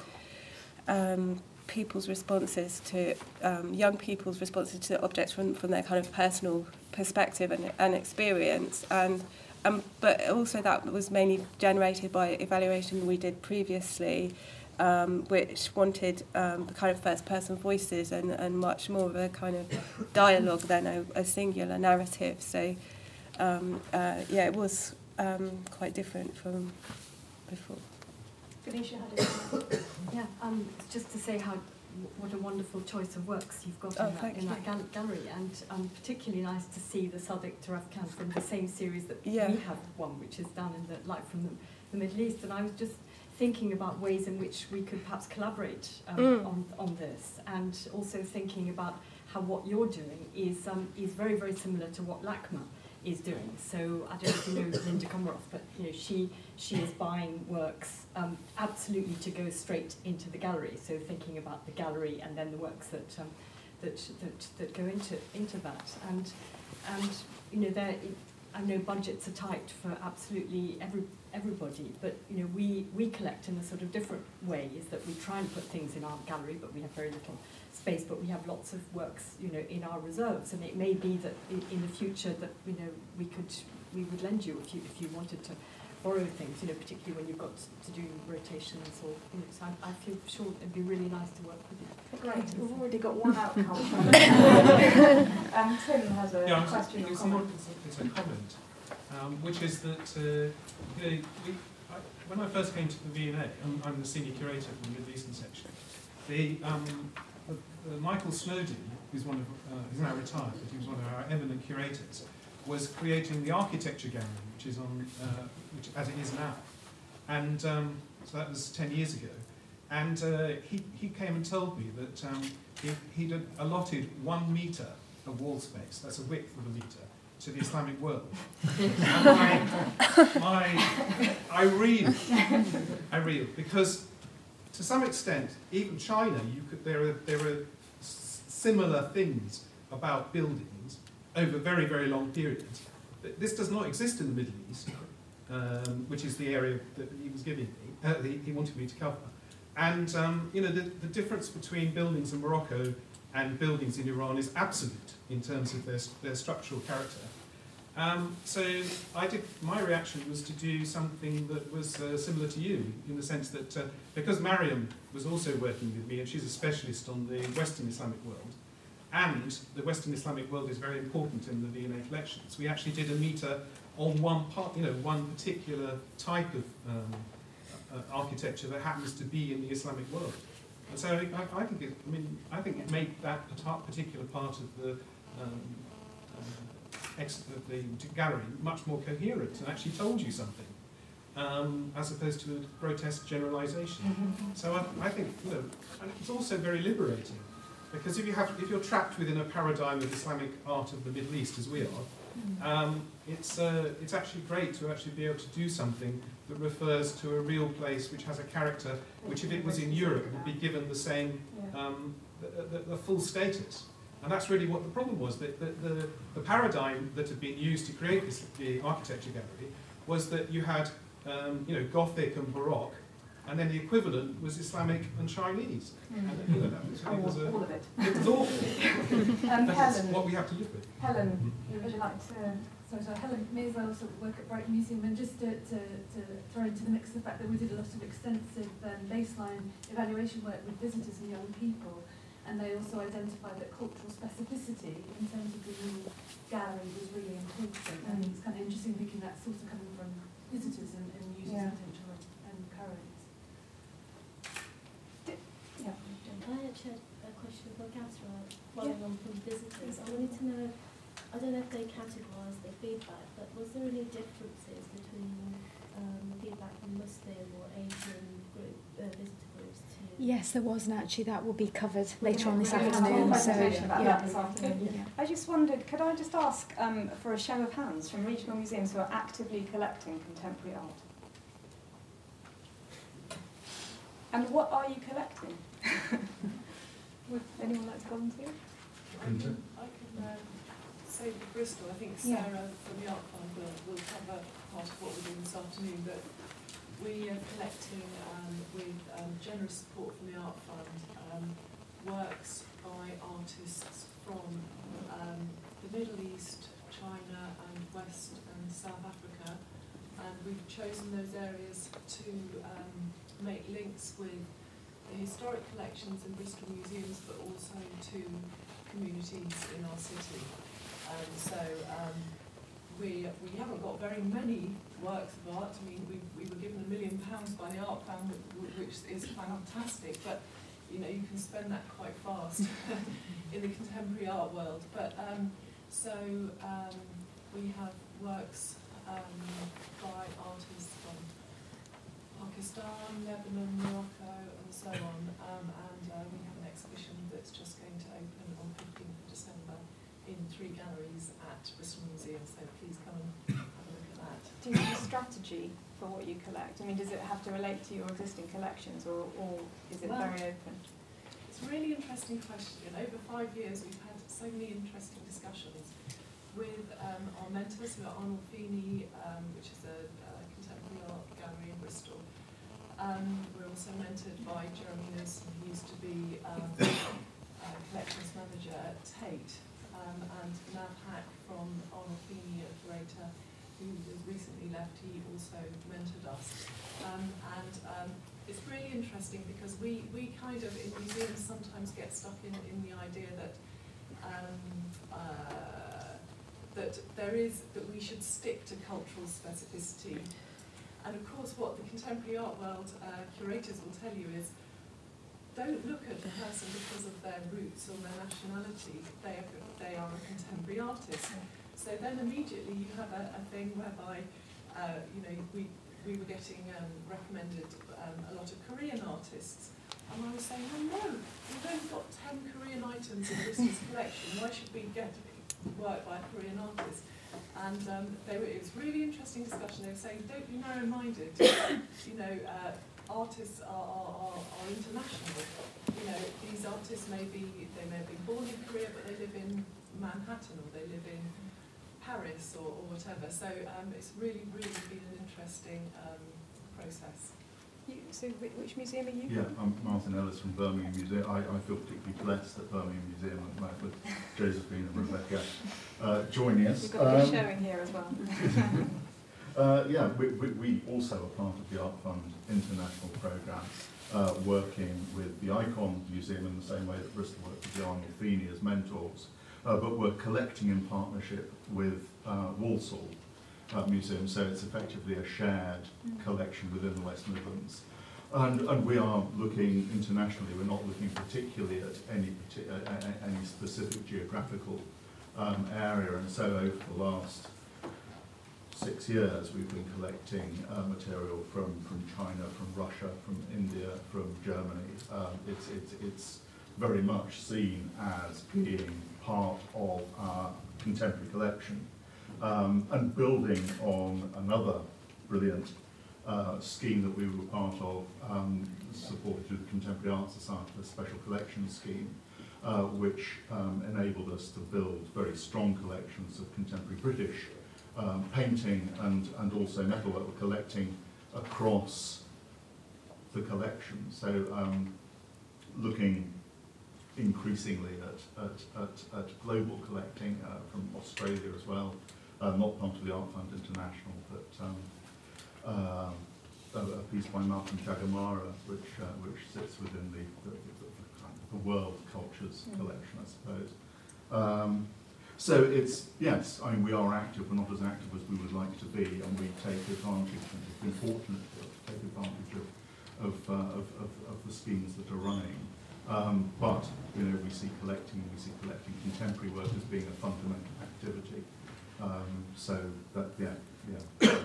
um, people's responses to um, young people's responses to objects from, from their kind of personal perspective and, and experience and um, but also that was mainly generated by evaluation we did previously um, which wanted um, the kind of first person voices and, and much more of a kind of dialogue than a, a singular narrative so um, uh, yeah it was um, quite different from before Ganesha had it. Yeah, um, just to say how what a wonderful choice of works you've got Oh, in that, in that gal- gallery, and um, particularly nice to see the Sadegh Tirafkan from the same series that Yeah. we have one, which is done in the Light from the, the Middle East. And I was just thinking about ways in which we could perhaps collaborate um, Mm. on, on this, and also thinking about how what you're doing is um, is very very similar to what LACMA is doing. So I don't know if you know Linda Komaroff, but you know she she is buying works um, absolutely to go straight into the gallery. So thinking about the gallery and then the works that um, that, that that go into into that and and you know there I know budgets are tight for absolutely every everybody, but you know we we collect in a sort of different way. Is that we try and put things in our gallery, but we have very little space. But we have lots of works, you know, in our reserves, and it may be that in, in the future that you know we could we would lend you if you if you wanted to borrow things, you know, particularly when you've got to do rotations or you know. So I, I feel sure it'd be really nice to work with you. Great, we've already got one outcome. um, Tim has a Yeah, it's- question or comment. not- it's, a, it's a comment, um, which is that uh, you know, we, I, when I first came to the V&A, I'm, I'm the senior curator for the Middle Eastern section. The, um, the, the Michael Snodin, who's one of, uh, he's now retired, but he was one of our eminent curators, was creating the architecture gallery, which is on, uh, which as it is now, and um, so that was ten years ago. And uh, he, he came and told me that um, he, he'd allotted one metre of wall space, that's a width of a metre, to the Islamic world. I reeled, I reeled, because to some extent, even China, could, there, are, there are similar things about buildings over very, very long periods. But This does not exist in the Middle East. um, which is the area that he was giving me, uh, he, he wanted me to cover. And um, you know, the, the difference between buildings in Morocco and buildings in Iran is absolute in terms of their, their structural character. Um, so I did. My reaction was to do something that was uh, similar to you, in the sense that uh, because Mariam was also working with me, and she's a specialist on the Western Islamic world, and the Western Islamic world is very important in the V&A collections. We actually did a meter on one part, you know, one particular type of um, uh, architecture that happens to be in the Islamic world. So I, I think it. I mean, I think it made that particular part of the um, ex- the gallery much more coherent and actually told you something, um, as opposed to a grotesque generalisation. So I, I think you know, and it's also very liberating because if you have if you're trapped within a paradigm of Islamic art of the Middle East as we are, um, it's uh, it's actually great to actually be able to do something that refers to a real place which has a character which, if it was in Europe, would be given the same um, the, the, the full status. And that's really what the problem was. That the, the, the, paradigm that had been used to create this, the architecture gallery was that you had um, you know, Gothic and Baroque, and then the equivalent was Islamic and Chinese. Mm. And you know, that was, it was a, all of it. It was awful. Um, Helen. what we have to live with. Helen, would you like to? Sorry, so Helen Mears, I also work at Brighton Museum, and just to, to, to throw into the mix the fact that we did a lot of extensive um, baseline evaluation work with visitors and young people, and they also identified that cultural specificity in terms of the new gallery was really important. And it's kind of interesting thinking that's also coming from visitors and, and users Yeah. potential and currents. Yeah. I actually had a question for Catherine, following on from visitors. I wanted to know, I don't know if they categorised their feedback, but was there any differences between um, feedback from Muslim or Asian group, uh, visitor groups to Yes, there was, and actually that will be covered later on this We're gonna have a whole afternoon. So, yeah. that this afternoon. Yeah. I just wondered, could I just ask um, for a show of hands from regional museums who are actively collecting contemporary art? And what are you collecting? Would anyone like to volunteer? I can, I can uh, say for Bristol, I think Yeah. Sarah from the Art Fund will, will cover part of what we're doing this afternoon, but we are collecting um, with um, generous support from the Art Fund um, works by artists from um, the Middle East, China and West and South Africa and we've chosen those areas to um, make links with the historic collections in Bristol museums, but also to communities in our city. Um, so um, we, we haven't got very many works of art. I mean, we, we were given a million pounds by the Art Fund, which is fantastic, but you know, you can spend that quite fast in the contemporary art world. But um, so um, we have works um, by artists from Pakistan, Lebanon, Morocco, and so on. Um, and uh, we have an exhibition that's just going to open on 15th of December in three galleries at So please come and have a look at that. Do you have a strategy for what you collect? I mean, does it have to relate to your existing collections or, or is it Well, very open? It's a really interesting question. Over five years, we've had so many interesting discussions with um, our mentors, who are Arnold Feeney, um, which is a, a contemporary art gallery in Bristol. Um, we're also mentored by Jeremy Nilsson, who used to be um, uh, collections manager at Tate, um, and Nav Haq from Arnolfini at Curator, who has recently left, he also mentored us. Um, and um, it's really interesting because we, we kind of, in museums, sometimes get stuck in, in the idea that um, uh, that there is, that we should stick to cultural specificity. And of course, what the contemporary art world uh, curators will tell you is, don't look at the person because of their roots or their nationality. They are, they are a contemporary artist. So then immediately you have a, a thing whereby, uh, you know, we, we were getting um, recommended um, a lot of Korean artists. And I was saying, oh no, we've only got 10 Korean items in this collection. Why should we get work by a Korean artist? And um, they were, it was really interesting discussion. They were saying, don't be narrow-minded. you know, uh, artists are, are, are, are international. You know, these artists may be, they may have been born in Korea, but they live in Manhattan or they live in Paris or, or whatever. So um, it's really, really been an interesting um, process. You, so which museum are you Yeah, from? I'm Martin Ellis from Birmingham Museum. I, I feel particularly blessed that Birmingham Museum at the moment with Josefine and Rebecca uh, joining us. We've got a big Um, showing here as well. Uh, yeah, we, we, we also are part of the Art Fund International Programme, uh, working with the Ikon Museum in the same way that Bristol worked with the Arnolfini as mentors, uh, but we're collecting in partnership with uh, Walsall uh, Museum, so it's effectively a shared collection within the West Midlands. And, and we are looking internationally, we're not looking particularly at any, uh, any specific geographical um, area, and so over the last six years, we've been collecting uh, material from, from China, from Russia, from India, from Germany. Um, it's, it's, it's very much seen as being part of our contemporary collection. Um, and building on another brilliant uh, scheme that we were part of, um, supported through the Contemporary Art Society, a special collections scheme, uh, which um, enabled us to build very strong collections of contemporary British um, painting and, and also metalwork. We're collecting across the collection. So um, looking increasingly at, at, at, at global collecting uh, from Australia as well, uh, not part of the Art Fund International, but um, uh, a, piece by Malcolm Chagamara, which, uh, which sits within the, the, the, the, the world cultures Mm. collection, I suppose. Um, so it's, yes, I mean, we are active, we're not as active as we would like to be, and we take advantage, and we've been fortunate to take advantage of, of, uh, of, of, of the schemes that are running. Um, but, you know, we see collecting, and we see collecting contemporary work as being a fundamental activity. Um, so that, yeah, yeah.